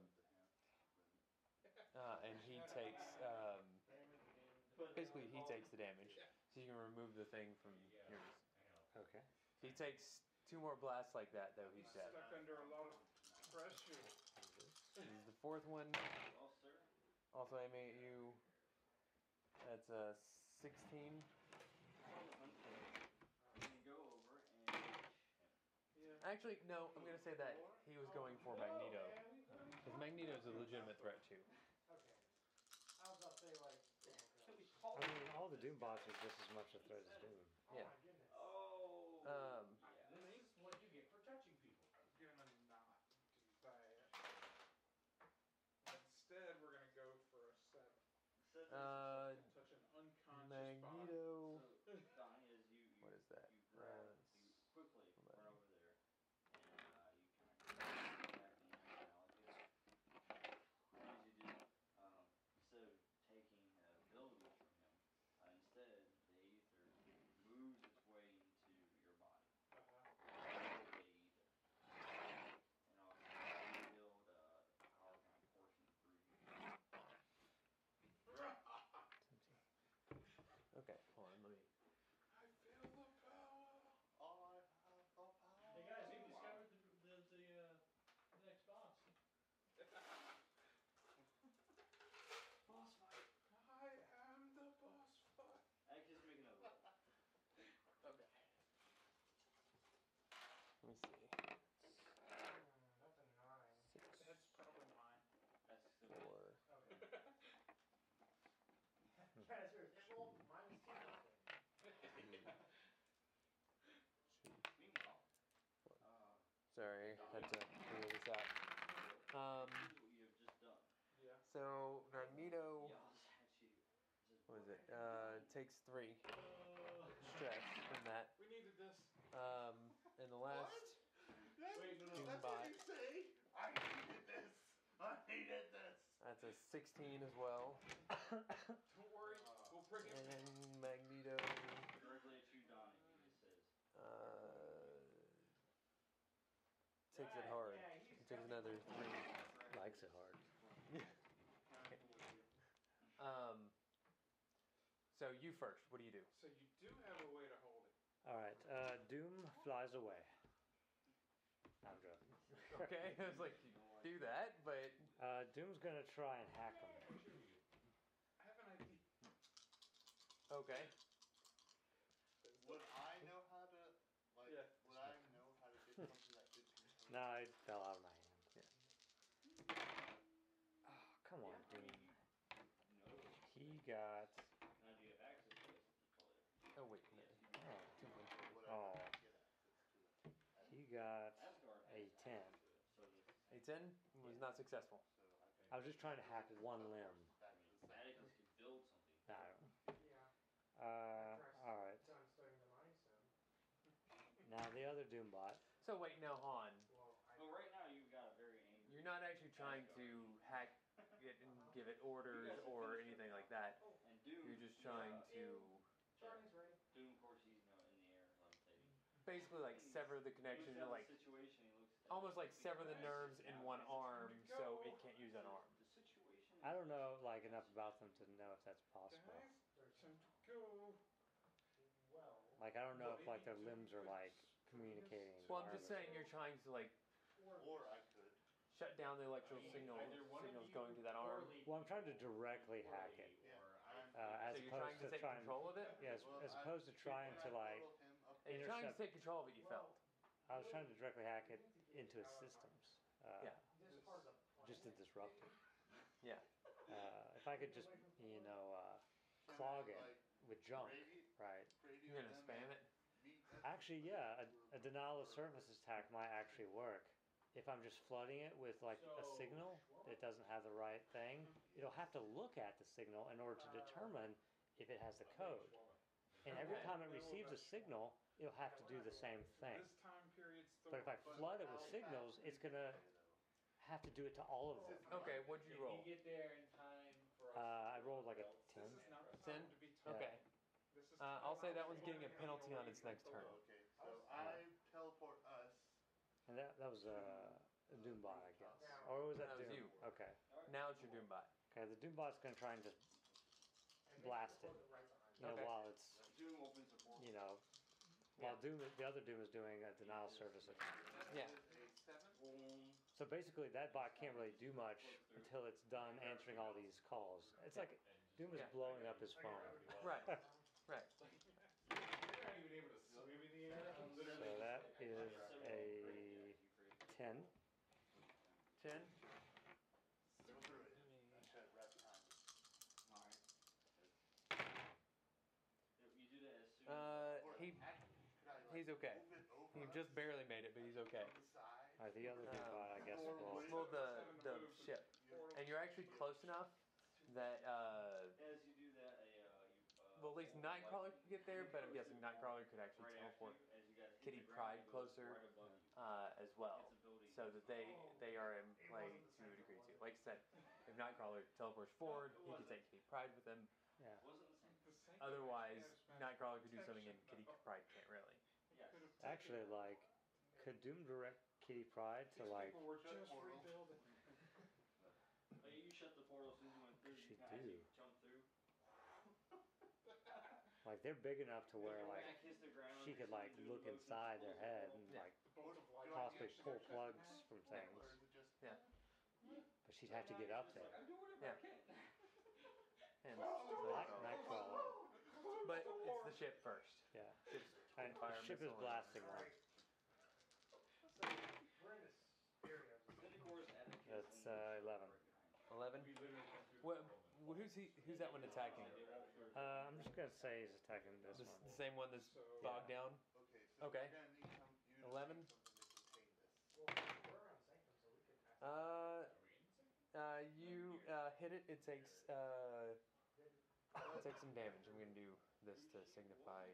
uh, and he takes um, basically he takes the damage, so you can remove the thing from yours.
Okay.
He takes two more blasts like that, though he's dead.
Stuck under a lot of pressure.
The fourth one. Also aiming at you. That's a
16.
Actually, no. I'm gonna say that he was going for Magneto, because Magneto's a legitimate threat too.
Okay. I was about to say like.
I mean, all the Doom bots are just as much a threat as Doom.
Oh
Yeah.
Oh.
Um,
This is what you get for touching people.
We're gonna not do that. Instead, we're gonna go for a seven.
Said this-
uh,
Touch an unconscious
Magneto.
So, Donnie, as you, you,
What is that?
you grab,
Uh,
you quickly
eleven.
run over there, and uh, you kind of grab the animality. And as you do, um, instead of taking uh, abilities from him, uh, instead the ether moves its way into your body.
Uh-huh.
The ether. And also you build uh, a power kind of portion through you.
Okay, hold on. Let me.
I feel the power.
I have the power.
Hey guys, you discovered the, the, the, uh, the next boss.
Boss fight.
I am the boss fight.
Actually, just make another roll.
Okay. Let me see.
Hmm, that's a nine.
Six,
That's probably mine.
That's still
four.
Okay. Guys, yours. It rolled minus two.
Two.
Meanwhile, uh,
Sorry, had to figure this out. Um,
here's what you have just done.
Yeah.
so Magneto,
Yells at
what is it? Uh, takes three stress from that.
We needed this.
Um, and the last.
That's,
Wait, no, no.
that's what you say. I needed this. I needed this.
That's a 16 as well.
Don't worry. We'll bring it.
And Magneto.
Directly at you, Donnie. He just says,
Uh, takes it hard.
Yeah, he's
He takes another three.
Likes it hard.
Um, so you first. What do you do?
So you do have a way to hold it.
All right. Uh, Doom flies away. I'm joking.
Okay, I was like, you do that, but
Uh, Doom's gonna try and hack him.
I have an idea.
Okay.
Would I know how to, like,
Yeah.
would I know how to get something that could contain?
No, it fell out of my hand. Oh, come on, Doom.
No.
He got.
Now do you have access to this controller?
Oh wait. No.
Oh,
Two points.
Would
Oh.
get access to it?
he got a 10.
access to it, so this
A ten was not successful.
I
was just trying to hack one limb.
back to the same.
Atticus could build something.
I don't know.
Yeah.
Uh, alright.
Done studying the mind sim.
Now the other Doombot.
So wait, no, Han,
Well, I.
Well, right now you've got a very angry.
you're not actually trying to hack it and give it orders or anything like that.
And Doom.
You're just trying to
Charlie's ready.
Doom, of course, he's you in the air levitating.
basically like sever the connection
Looks
to like
situation, he looks at
almost like sever the nerves in one arm so it can't use that arm.
The situation.
I don't know like enough about them to know if that's
Time,
possible.
time to go.
Well.
Like I don't know if like their limbs are like communicating.
Well, I'm just saying you're trying to like
Or.
Or I could.
Shut down the electrical signal signals going to that arm.
Well, I'm trying to directly hack it.
Yeah.
Uh, as
So you're
opposed
trying to
to
take
trying.
control of it.
Yes,
Well,
as
I-
opposed to trying to like.
total him up
And you're trying to take control of it. You felt.
I was trying to directly hack it into his systems. Uh,
Yeah.
This part of the plan.
Just to disrupt it.
Yeah.
Uh, if I could just, you know, uh, clog it with junk, right?
You're gonna spam it.
Actually, yeah, a, a denial of service attack might actually work. If I'm just flooding it with like a signal that doesn't have the right thing, it'll have to look at the signal in order to determine if it has the code. And every time it receives a signal, it'll have to do the same thing.
This time period's the.
But if I flood it with signals, it's gonna have to do it to all of them.
Okay. What'd you roll?
get there in time for us
Uh, I
to
rolled like a
belt?
ten.
This is not the
Ten?
time to be
Yeah.
Okay.
This is
Uh, I'll say that one's getting a penalty on its next turn.
Okay, so I teleport us.
And that that was uh, a Doombot, I guess, or was that,
That was
Doom?
you.
Okay.
Now it's your Doombot.
Okay, the Doombot's gonna try and just blast it. You know
Okay.
while it's
Doom opens the portal.
you know while Doom the other Doom is doing a denial service attack.
Yeah.
Boom.
So basically, that bot can't really do much until it's done answering all these calls. It's like Doom is
Yeah.
blowing up his phone.
Right. Right.
You're not even able to swim in the air. I'm
So
literally
that
just-
is
10. 10.
Uh, he, he's okay. He just barely made it, but he's okay.
Alright, uh, the other big uh, bot, I guess, will.
Well, the, the ship. And you're actually close enough that. Uh.
Uh, uh,
well, at least Nightcrawler could get there, but I'm guessing Nightcrawler could actually teleport Kitty Pryde closer uh, as well so that they oh. they are in play to a degree too. Like I said, if Nightcrawler teleports forward, he could take Kitty Pryde with him.
Yeah.
Wasn't the.
Otherwise, Nightcrawler could do something and Kitty Pryde can't really.
Yes.
Actually, like, could Doom direct Kitty Pryde to like?
People were
Shut
just
portal.
rebuilding.
Oh, you shut the portal as soon as you went through.
She
you can actually
do.
jump through.
Like they're big enough to where like
back hits the ground,
she could like
as you do
look inside their head and
Yeah.
like
Both of like.
possibly pull plugs from things.
Or is it just
But she'd have to get up there.
I'm doing whatever
Yeah.
I can.
And
Night, Nightcrawler.
but it's the ship first.
Yeah.
Ship's
And
fire
the ship is
missile and-
blasting them.
Alright. So, we're in this area. of the-
Centaurus
That's uh, eleven.
Eleven.
We literally come through the
What?
portal.
Who's he? Who's that one attacking?
Uh, I'm just gonna say he's attacking this
This,
one.
the same one that's
So-
bogged down.
okay? So
Okay.
we're
Uh,
Are we in sync?
uh, you uh, hit it. It takes uh, it takes some damage. I'm gonna do this to signify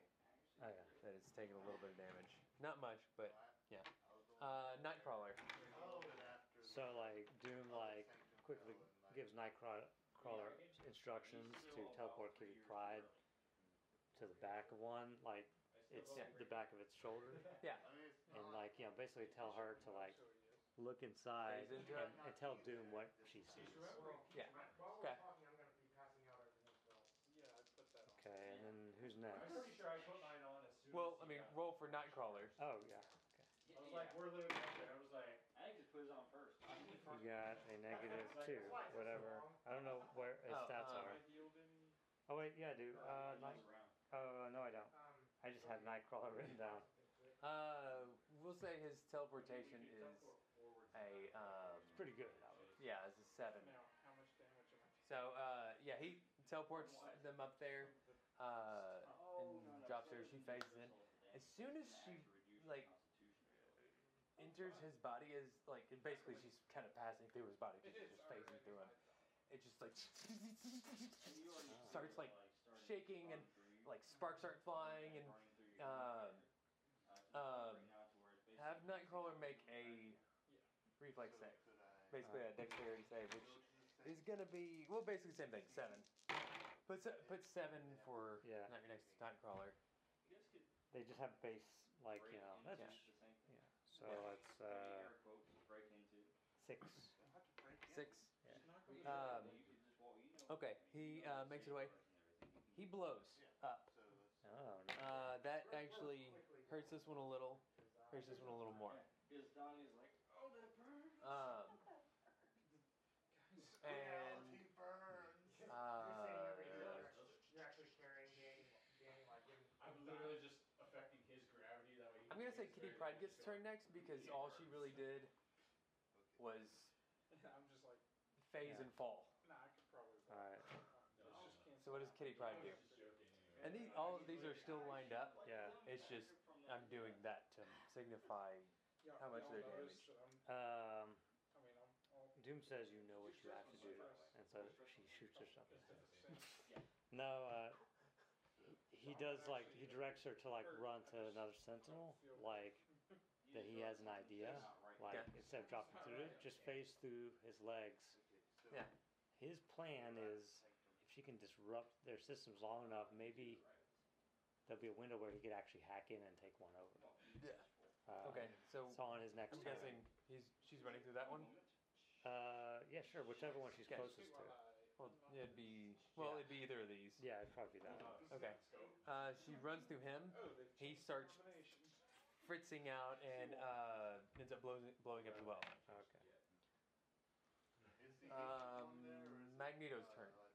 Oh yeah.
that it's taking a little bit of damage. Not much, but yeah.
I was the one-
Uh, Nightcrawler.
a little bit after the-
So like Doom like quickly
fell and, like,
gives Nightcrawler instructions to teleport Kitty Pryde to the back of one, like it's
Yeah.
the back of its shoulder,
Yeah.
I mean, it's
and like you know basically tell her to like
So he is.
look inside
Phase into
and,
it?
and tell Doom what she sees.
Yeah.
While
Okay.
we're talking, I'm gonna be passing out everything as well.
Yeah, I put that on.
Okay, and then who's
I'm
next?
pretty sure I put mine on as soon
Well,
as
I
you
mean,
got-
roll for Nightcrawler.
Oh yeah.
I was like, we're literally up there. I was like,
I think just put it on first.
I'm the
He's
first
got a negative two, whatever. I don't know where his
Oh,
stats
um,
are.
I healed any?
Oh wait, yeah, I do. Uh, night. Oh no, I don't. I just had Nightcrawler written down.
Uh, we'll say his teleportation is a um,
It's pretty good.
yeah, it's a seven.
Now, how much damage am I taking?
So uh, yeah, he teleports them up there, uh, and drops her. She phases in. As soon as she like enters his body, is like and basically she's kind of passing through his body. She's just phasing through him. It just like starts like shaking and like sparks start flying and um, um, have Nightcrawler make a reflex save. Basically a dexterity save, which
go to the
is gonna be well, basically the same thing. Seven. Put se- put seven for
Yeah.
not your next Nightcrawler.
They just have base, like you know. That's
Yeah.
just, yeah. So it's uh, six.
I'll have to break in.
Six.
Not
Um,
You could just walk, you know.
Okay, he uh, makes it away. He blows up.
Oh, no.
Uh, that actually hurts this one a little. Hurts this one a little more.
Because Donnie's like, oh, that burns.
Um, and
reality burns.
You're
uh,
saying every you're you're actually carrying Danny, Danny like in.
I'm literally just affecting his gravity that way.
I'm gonna say Kitty
carry
Pride gets turned next because all she really did was
I'm just like,
phase
Yeah.
and fall.
nah, I could probably.
All right.
No,
Let's just cancel
So what does. Kitty Pryde do?
Just joking anyway.
And these, all of these are still lined up.
Yeah.
It's just I'm doing that to signify. How much they're damaged.
Um,
I mean, I'm all.
Doom says you know what you have to do, and so she shoots herself. No, uh, he does like he directs her to like run to another sentinel, like that he has an idea. Like
Yeah.
instead of dropping through it, just phase through his legs.
Yeah.
His plan is she can disrupt their systems long enough, maybe there'll be a window where he could actually hack in and take one over.
Yeah.
Uh,
Okay, so
It's on his next
I'm
turn.
guessing he's she's running through that one.
Uh, yeah, sure, whichever one she's
Okay.
closest to.
Well, it'd be well, it'd be either of these.
Yeah, it'd probably be that one.
Okay. Uh, she runs through him. He starts fritzing out and uh, ends up blowing blowing up as well.
Okay.
Um,
on there, or is it,
Magneto's turn.
like, dark?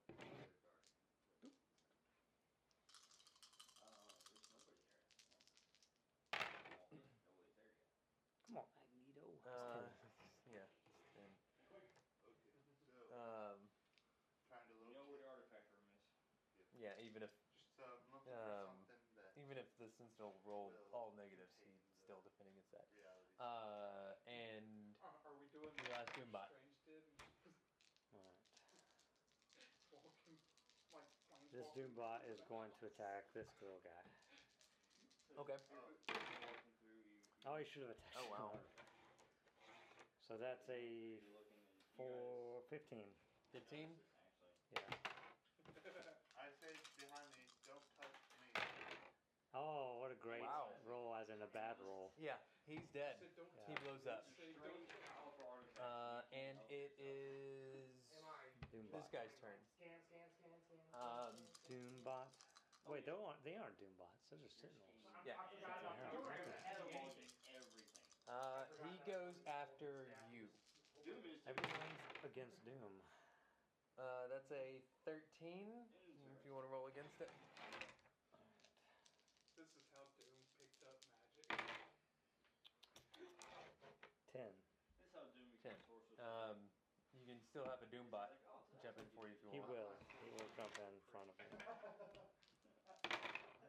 Come on, Magneto.
Uh, yeah. and,
Okay, so
um,
trying to
You know
locate.
where the artifact room is.
yeah. Even if
So I'm looking
Um,
for something that
even if the Sentinel rolled all negatives, he'd still defending against that. Uh, and
Are, are we doing
The last Doombot.
Strange did?
Alright.
Walking, like planes
This
walking
Doombot
through
is
the
going
house?
to attack this girl guy.
okay.
Walking through, you,
Oh, he should have attacked.
Oh, wow.
him. So that's a
you're looking and you
four, 15.
Fifteen.
Yeah.
I say behind me, don't touch me.
Oh, what a great
Wow.
roll, as in a bad roll.
Yeah, he's dead.
Yeah.
He blows up.
say don't
Strange powerful artifact.
Uh, and it is
Doombot.
this guy's turn.
Scan, scan, scan, scan.
Um,
Doombot. Wait, they aren't. They aren't Doombots. Those are Sentinels.
Yeah.
I forgot about
Yeah.
the
Doom
Doom.
has everything.
Uh, he goes after you.
Doom
Everyone's against Doom.
Uh, that's a thirteen. If you want to roll against it.
This is how Doom picked up magic.
Ten.
This is how Doom
Ten.
becomes sorcerer.
Um, you can still have a Doombot jump in for you if you
He
want.
will. He will jump in front of me.
I'm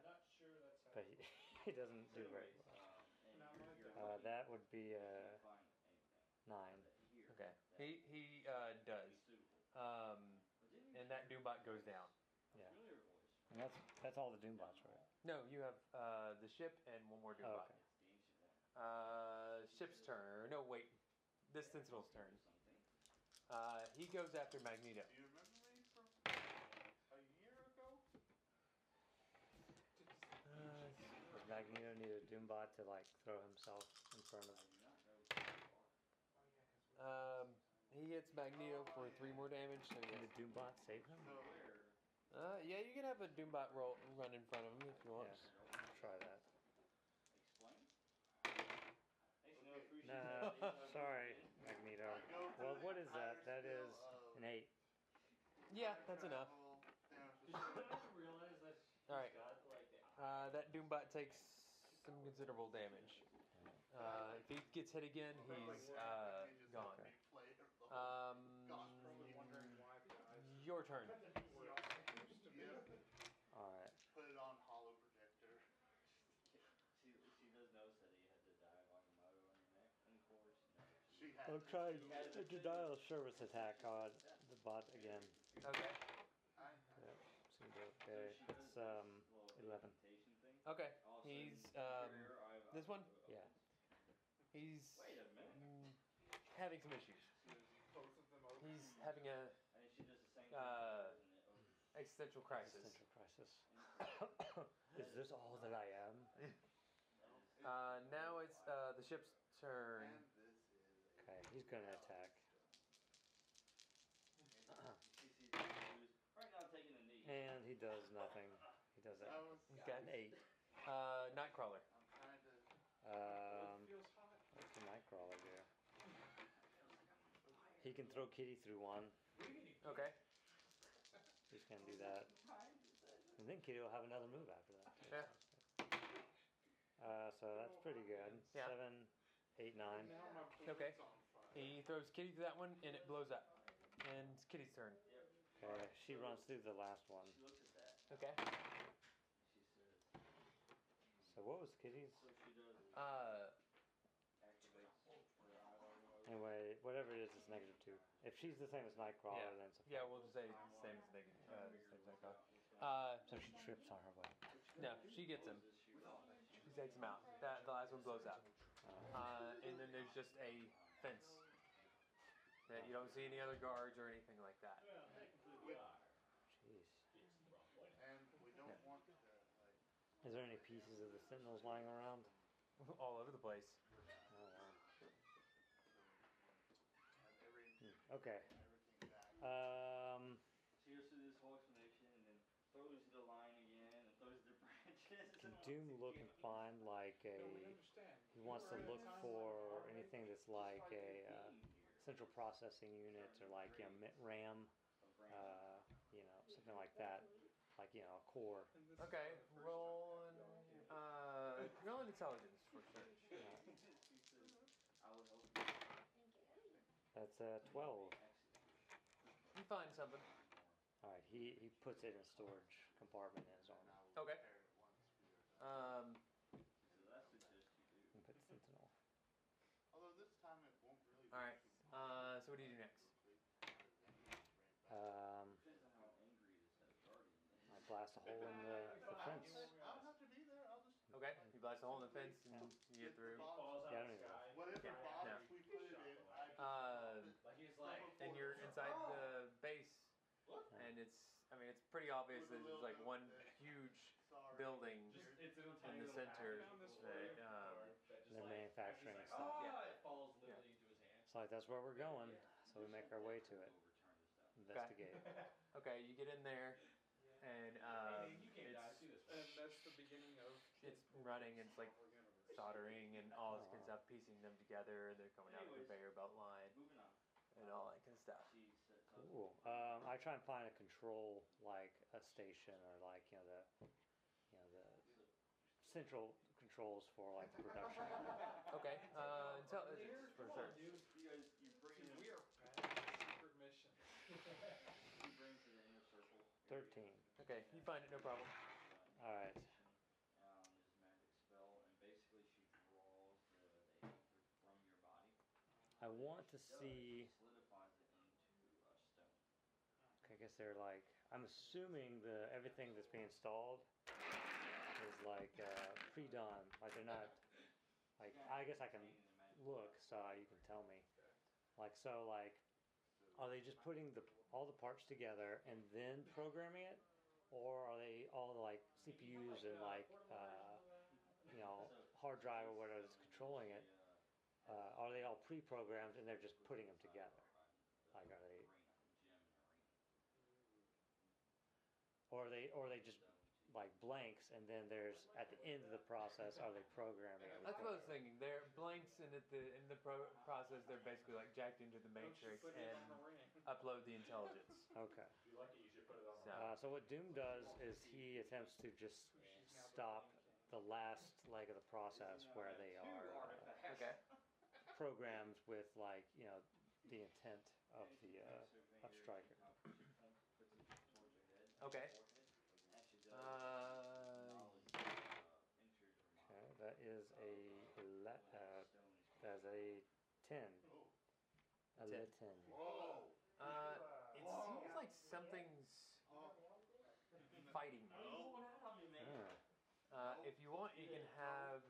not sure that's how.
But he, he doesn't do very well. Uh, that would be uh,
Find anything
nine.
Okay. He he uh, does. Um, and that Doombot goes down.
Yeah. And that's that's all the Doombots, right?
No, you have uh, the ship and one more
Oh,
Doombot.
okay.
Ancient one.
Uh, ship's turn. No, wait. This Sentinel's turn.
Something.
Uh, he goes after Magneto.
Do you remember me from a year ago?
Uh, Magneto need a Doombot to like throw himself in front of?
I do not know too far.
Um, he hits Magneto for three more damage. So
Can
yeah.
the Doombot save him?
Uh, yeah, you can have a Doombot roll run in front of him if you want.
Yeah. Try that.
Explain. Thanks, no appreciate
No,
that.
sorry, Magneto. Well, what
is that?
That
is
an eight. Yeah, that's enough.
Alright. Uh, that Doombot takes some considerable damage. Uh, if he gets hit again, he's uh, gone. Um, your turn.
She had
I'll
to-
try
she
a
had to-
denial of service attack on the bot again.
Okay.
I-
Yep. Seemed okay. It's um 11.
Okay. He's um, this one?
Yeah.
he's
Wait a minute.
mm, having some issues.
Both of them open.
He's having a
I think she does the same thing.
Uh,
isn't it?
Existential crisis.
Existential crisis. Is this all that I am?
Uh, now it's uh, the ship's turn.
And this is.
Okay, he's gonna attack.
CC who's right now taking a knee.
And he does nothing. He does
That
a,
was.
Okay.
an 8.
Uh, Nightcrawler.
I'm trying to.
Um,
Feels hot.
what's the Nightcrawler do? He can throw Kitty through one.
Okay.
He's gonna do that. And then Kitty will have another move after that.
Yeah.
Uh, so that's pretty good.
Yeah.
Seven, eight, nine.
Okay.
Plane's on fire.
He throws Kitty through that one, and it blows up. And it's Kitty's turn.
Okay, she runs through the last one.
She looks at that.
Okay.
She says,
So what was Kitty's?
so she does
Uh,
activates the highlight.
Anyway, whatever it is, it's negative two. If she's the same as Nightcrawler,
Yeah.
then it's a
yeah, we'll just say the same as Naked. Uh, same as Nightcrawler. Uh,
So she trips on her way.
no, she gets him. She takes him out. That the last one blows up.
Uh,
Uh, and then there's just a fence that you don't see any other guards or anything like that.
Jeez.
And we don't
Yeah.
want to, like.
Is there any pieces of the Sentinels lying around?
All over the place.
I don't know.
Have every,
Hmm, Okay.
everything back.
Um,
She goes this whole explanation and then throws the line again and throws the branches.
can Doom look and find like a?
No, we understand.
He wants to look for anything that's like a uh, central processing unit or like you know RAM, uh, you know something like that, like you know a core.
And this is
Okay, roll an, uh, roll an intelligence for search.
She says, I would help you.
That's a twelve.
You find something.
All right, he he puts it in a storage compartment in his armor.
Okay.
repair it once we are done.
Um,
So that's the gist you do.
And put Sentinel.
Although this time it won't really. be
Alright, uh, so what do you do next?
Um,
Depends on how angry this head guardian is.
I blast a hole in the, the fence.
I'll have to be there. I'll just.
Okay, you blast a hole in the fence and you get through.
Yeah, I don't
the
even-
sky.
Whatever
Yeah,
box we put it in, I just.
Uh,
Like he's like,
and you're inside the base, and it's, I mean, it's pretty obvious that there's like one huge
Sorry.
building
just it's in a
in the center
package
that, um,
that just
They're
like,
manufacturing
it's
stuff.
like,
Yeah.
Oh, it falls literally into his hand.
It's like that's where we're going, so we make our way to it.
Overturn the stuff.
Investigate.
Okay, you get in there, and um,
Hey, you can't die.
it's,
And that's the beginning of.
it's running, it's like soldering and all this kind of stuff, piecing them together. They're coming out of the conveyor belt line
Moving on.
and all that kind of stuff.
She sets up.
Cool. Um, I try and find a control, like a station or like you know the, you know the central controls for like the production.
Okay, uh, intelligence for search.
13.
Okay, you find it, no problem.
All right.
Um, is magic spell, and basically she draws the, the from your body.
I want to see.
Solidifies it into a stone.
Okay, I guess they're like. I'm assuming the everything that's being installed is like uh, pre-done. Like they're not. Like I guess I can look, so you can tell me. Like so, like are they just putting the all the parts together and then programming it, or are they all like CPUs and like uh, you know hard drive or whatever that's controlling it? Uh, are they all pre-programmed and they're just putting them together? Like, are they, or are they, or are they just like blanks, and then there's at the end of the process, are they programming?
That's what I was thinking. They're blanks, and at the in the pro- process, they're basically like jacked into the matrix and
the
upload the intelligence.
Okay.
If you like it, you should put it on.
So-
Uh, so what Doom does is he attempts to just stop the last leg of the process where they are uh,
Okay.
programmed with like you know the intent of the uh, of Stryker.
Okay.
That's a ten. A
Ten.
le- ten.
Whoa!
uh, it seems like something's fighting. you.
Ah,
Uh, if you want, you can have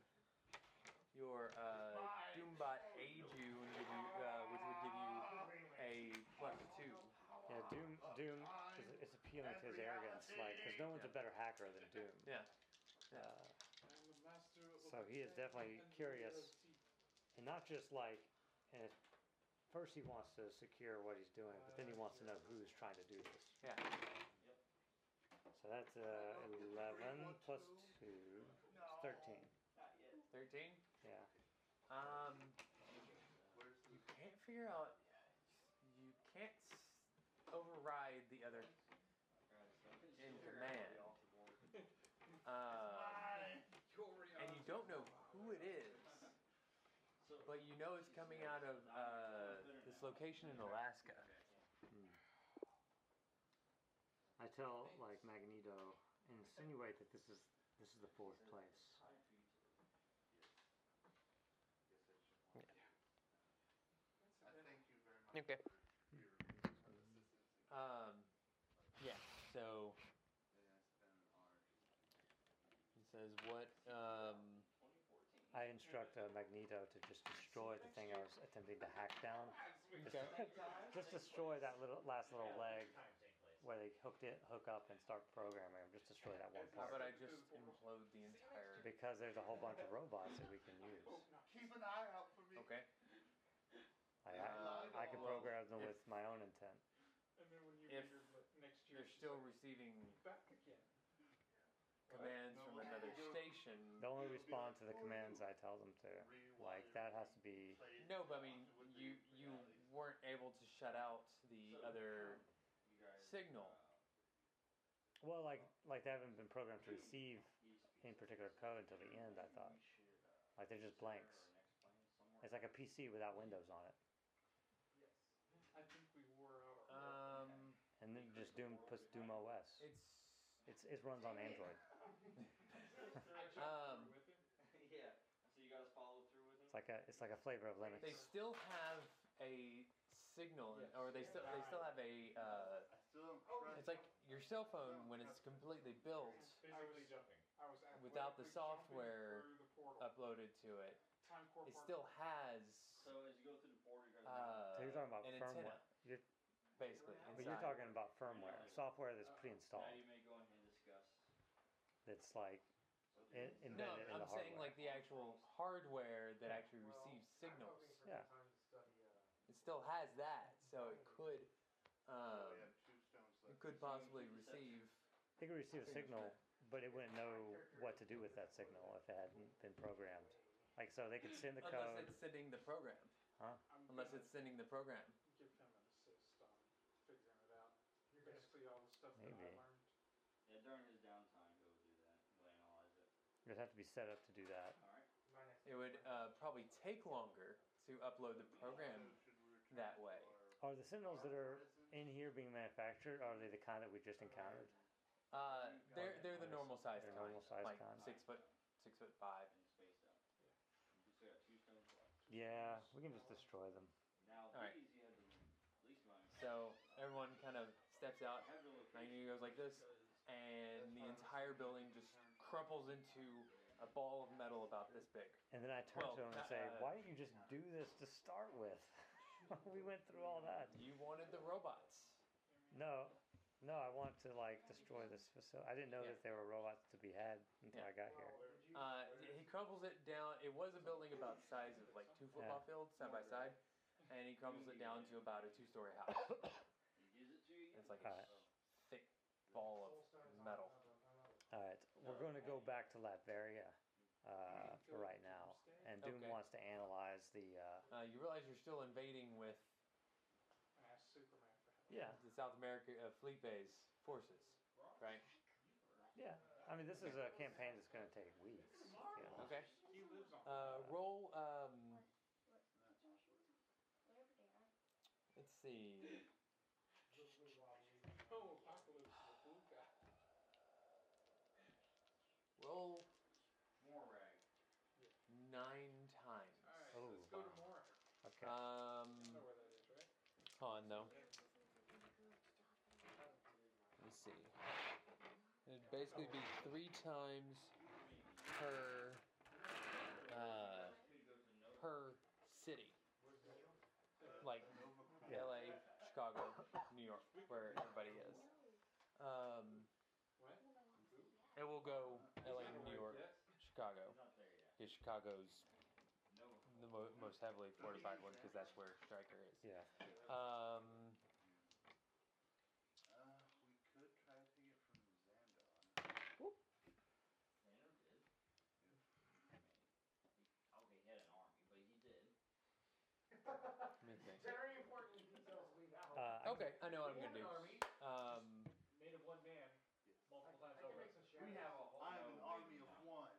your uh, Doombot aid you and give you, uh, which would give you a plus two.
Yeah, Doom. Doom is it's appealing to his arrogance, like because no one's a better hacker than Doom.
Yeah.
Uh,
I'm the master of
So he is definitely
and
curious. And not just like, and at first he wants to secure what he's doing, but then he wants to know who's trying to do this.
Yeah.
So that's uh, eleven plus two, thirteen.
Thirteen.
Yeah.
Um, you can't figure out. You can't s- override the other in command. Uh, and you don't know who it is, but you know it's coming out of uh, this location in Alaska.
I tell like Magneto insinuate that this is this is the fourth place.
I thank you very much
Okay.
for your assistance.
Um, yeah. So
And it's been an honor to
it says what? Um,
I instruct uh, Magneto to just destroy the thing I was attempting to hack down. Just,
Okay.
just destroy that little last little leg where they hooked it, hook up, and start programming. them. Just destroy that one
how
part.
about I just implode the entire?
Because there's a whole bunch of robots that we can use.
Keep an eye out for me.
Okay.
Like, I, I can program them with my own intent.
And then when you
If
read next year,
You're still receiving
back again.
Commands from another station.
They'll only respond to the commands I tell them to. Like that has to be.
No, but I mean, you you weren't able to shut out the other signal.
Well, like like they haven't been programmed to receive any particular code until the end. I thought. Like they're just blanks. It's like a PC without Windows on it,
I think we wore out.
Um,
and then just Doom puts Doom OS.
it's
It's it runs on Android.
Um,
through with him.
Yeah, so you guys follow through with him?
It's like a it's like a flavor of Linux.
they still have a signal,
Yes.
or they still they still have a. Uh,
I still am pressed.
it's like your cell phone when it's completely built,
Physically jumping.
Without the software
through the portal.
uploaded to it.
Time
It still has
So as you go through the border, you guys.
uh,
so you're talking about firmware.
Antenna,
You're,
basically.
but you're talking about firmware, software that's pre-installed.
now you may go ahead and discuss.
That's like in,
No,
embedded in
I'm
the
saying
hardware.
like the actual hardware that actually receives signals.
Yeah.
It still has that, so it could, um,
have two stones
it could possibly receive.
It could receive a signal, but it wouldn't know what to do with that signal if it hadn't been programmed. Like so, they could send the
Unless
code.
it's sending the program.
Huh?
Unless it's sending the program.
give him an assist on figuring it out. Basically, all the stuff that I
Maybe.
learned.
Yeah, during his downtime, he'll do that. He'll analyze it.
It'd have to be set up to do that.
All right.
It would uh, probably take longer to upload the program
Should we return
that way.
Are the signals that are in here being manufactured? Are they the kind that we just encountered?
Uh, they're they're the normal size
They're
kind,
normal size
like
kind.
six foot six foot five.
And spaced out. You still got two stones left.
Yeah, we can just destroy them.
Now,
All right.
these you had to least run.
So everyone kind of steps out. Magneto goes like this, and the entire building just crumples into a ball of metal about this big.
And then I turn
Well,
to him and say,
uh,
"Why didn't you just do this to start with? we went through all that."
You wanted the robots.
No, no, I want to like destroy this facility. I didn't know
Yeah.
that there were robots to be had until
Yeah.
I got here.
Uh, he crumbles it down. It was a building about the size of like two football fields side by side, and he crumbles it down to about a two-story house.
He gives it to you.
It's like
Alright.
a thick ball of metal.
All right, we're going to go back to Latveria uh, for right now, and Doom
Okay.
wants to analyze the. Uh,
Uh, you realize you're still invading with
I asked Superman for help.
yeah,
the South America uh, Felipe's forces, right?
yeah. I mean, this is a campaign that's going to take weeks. You know?
Okay.
He lives on.
Uh, roll. Um, let's see.
oh, Apocalypse is a blue guy.
Roll
Morag.
nine times.
Alright,
Oh,
let's go to
wow.
Morag.
Okay.
Um,
I know where that is, right?
hold on though. Let me see. It'd basically be three times per uh, per city, like
Yeah.
L.A., Chicago, New York, where everybody is. Um,
What?
it will go L.A., New York,
Yes.
Chicago.
Not there yet.
Because Chicago's
No.
the mo- most heavily fortified one, because that's where Stryker is.
yeah.
Um,
Uh, we could try to take it from Xandar.
Xandar did. I mean, he, okay, he had an army, but he did.
let me think.
Very important details to leave out.
Uh, I-
Okay, I know what I'm gonna do.
army
Um,
made of one man multiple
Oh,
times
I can
over.
make some
We have a whole.
I'm
no,
an
we
army
do
of
not.
one.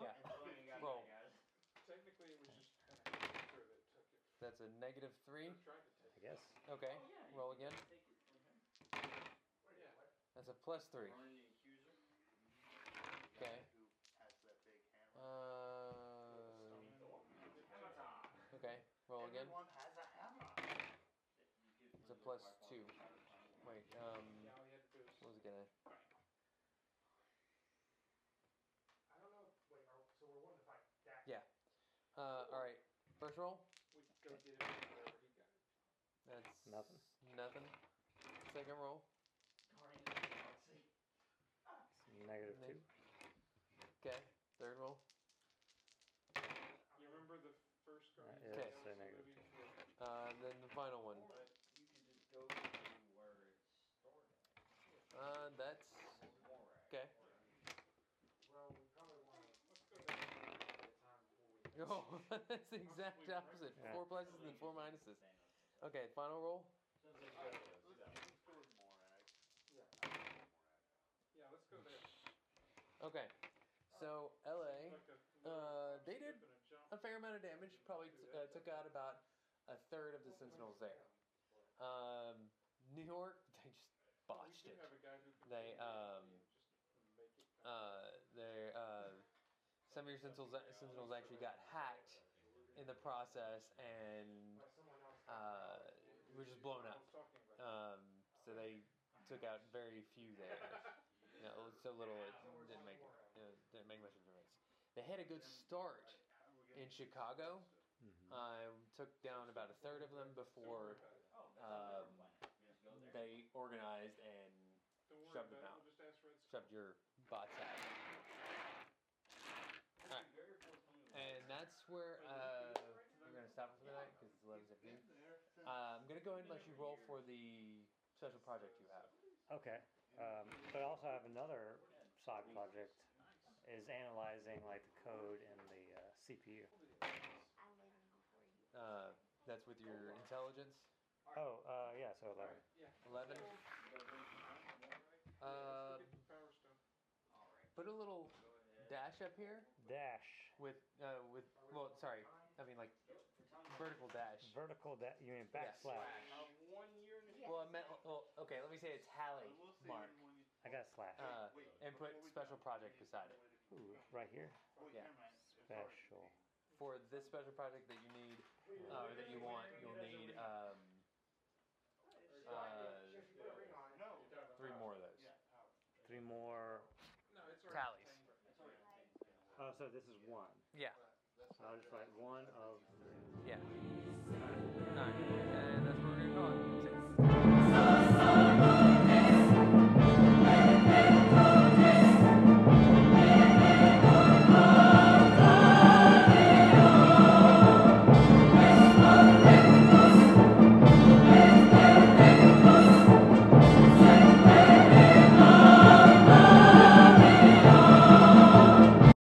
yeah,
And so you got
Roll.
that, guys.
Technically, it was just kind of Hector that took it.
That's a negative three.
Or tried to take
I guess.
Okay,
Oh, yeah,
roll again.
Take it from him.
Yeah.
That's a plus three.
Ronan the accuser.
The
Okay.
guy Who has that big hammer?
Uh, okay, roll again.
Everyone has a hammer.
You could
It's a
put
plus
your five
two.
points.
Wait, um,
Yeah, all you had to do is
what was it gonna?
I don't know. Wait, so we're wanting to fight Dak.
Yeah. Uh, all right. First roll. That's
Nothing.
Nothing. Second roll.
Guardians of the Galaxy.
Negative
And then-
two.
Okay. Third roll.
You remember the first Guardians
yeah,
of the
it's
a
Galaxy
negative
movie?
two.
Uh, then the final one.
But you could just go to where it's stored.
Uh, that's
More rag.
okay.
Well, we probably want to
Let's go there.
at a time before we.
Oh, that's the exact opposite.
Yeah.
Four pluses and four minuses. Okay, final roll.
Since it's got
Let's,
those, yeah.
let's go with Morag.
Yeah.
Yeah, let's go there.
Okay. So LA, uh, they did
a
fair amount of damage. Probably t- uh, took out about a third of the Sentinels there. Um, New York, they just botched it.
have a guy who can
They, um,
and just make it come.
Uh, they uh, some of your Sentinels, actually got hacked in the process and uh, were just blown up.
was talking about
Um, so they took out very few there. You know, so little it didn't make you know, didn't make much of a difference. They had a good start
How are we gonna
in Chicago.
Mhm.
I took down about a third of them before um,
they were planning. You just go there.
they organized and shoved them out.
We'll just ask Red Skull.
shoved your bots out.
Just
Alright.
be very forthcoming with
And
that.
That's where uh, we're gonna stop for the night because it's 11:15. Uh, I'm gonna go ahead and let you roll for the special project you have.
Okay. Um, but I also have another side project is analyzing like the code in the uh, CPU.
Uh, that's with your intelligence.
Oh, uh, yeah, so 11.
Yeah.
11.
You gotta bring some more rag?
Uh,
Let's get the power stone.
Alright,
put a little dash up here
Dash.
With uh, with well, sorry, I mean like vertical dash.
Vertical dash. You mean backslash?
Of one year and a
Well, I meant well, okay. Let me say a tally mark
I got a slash.
uh, and put special project beside it
Ooh, right here.
yeah.
Special.
for this special project that you need uh, or that you want. You'll need um, uh,
If you put a ring on it.
No.
three more of those.
Three more.
No, it's already
Tallies.
contained.
It's already contained.
Oh, so this is one.
Yeah,
I'll just write one of.
yeah.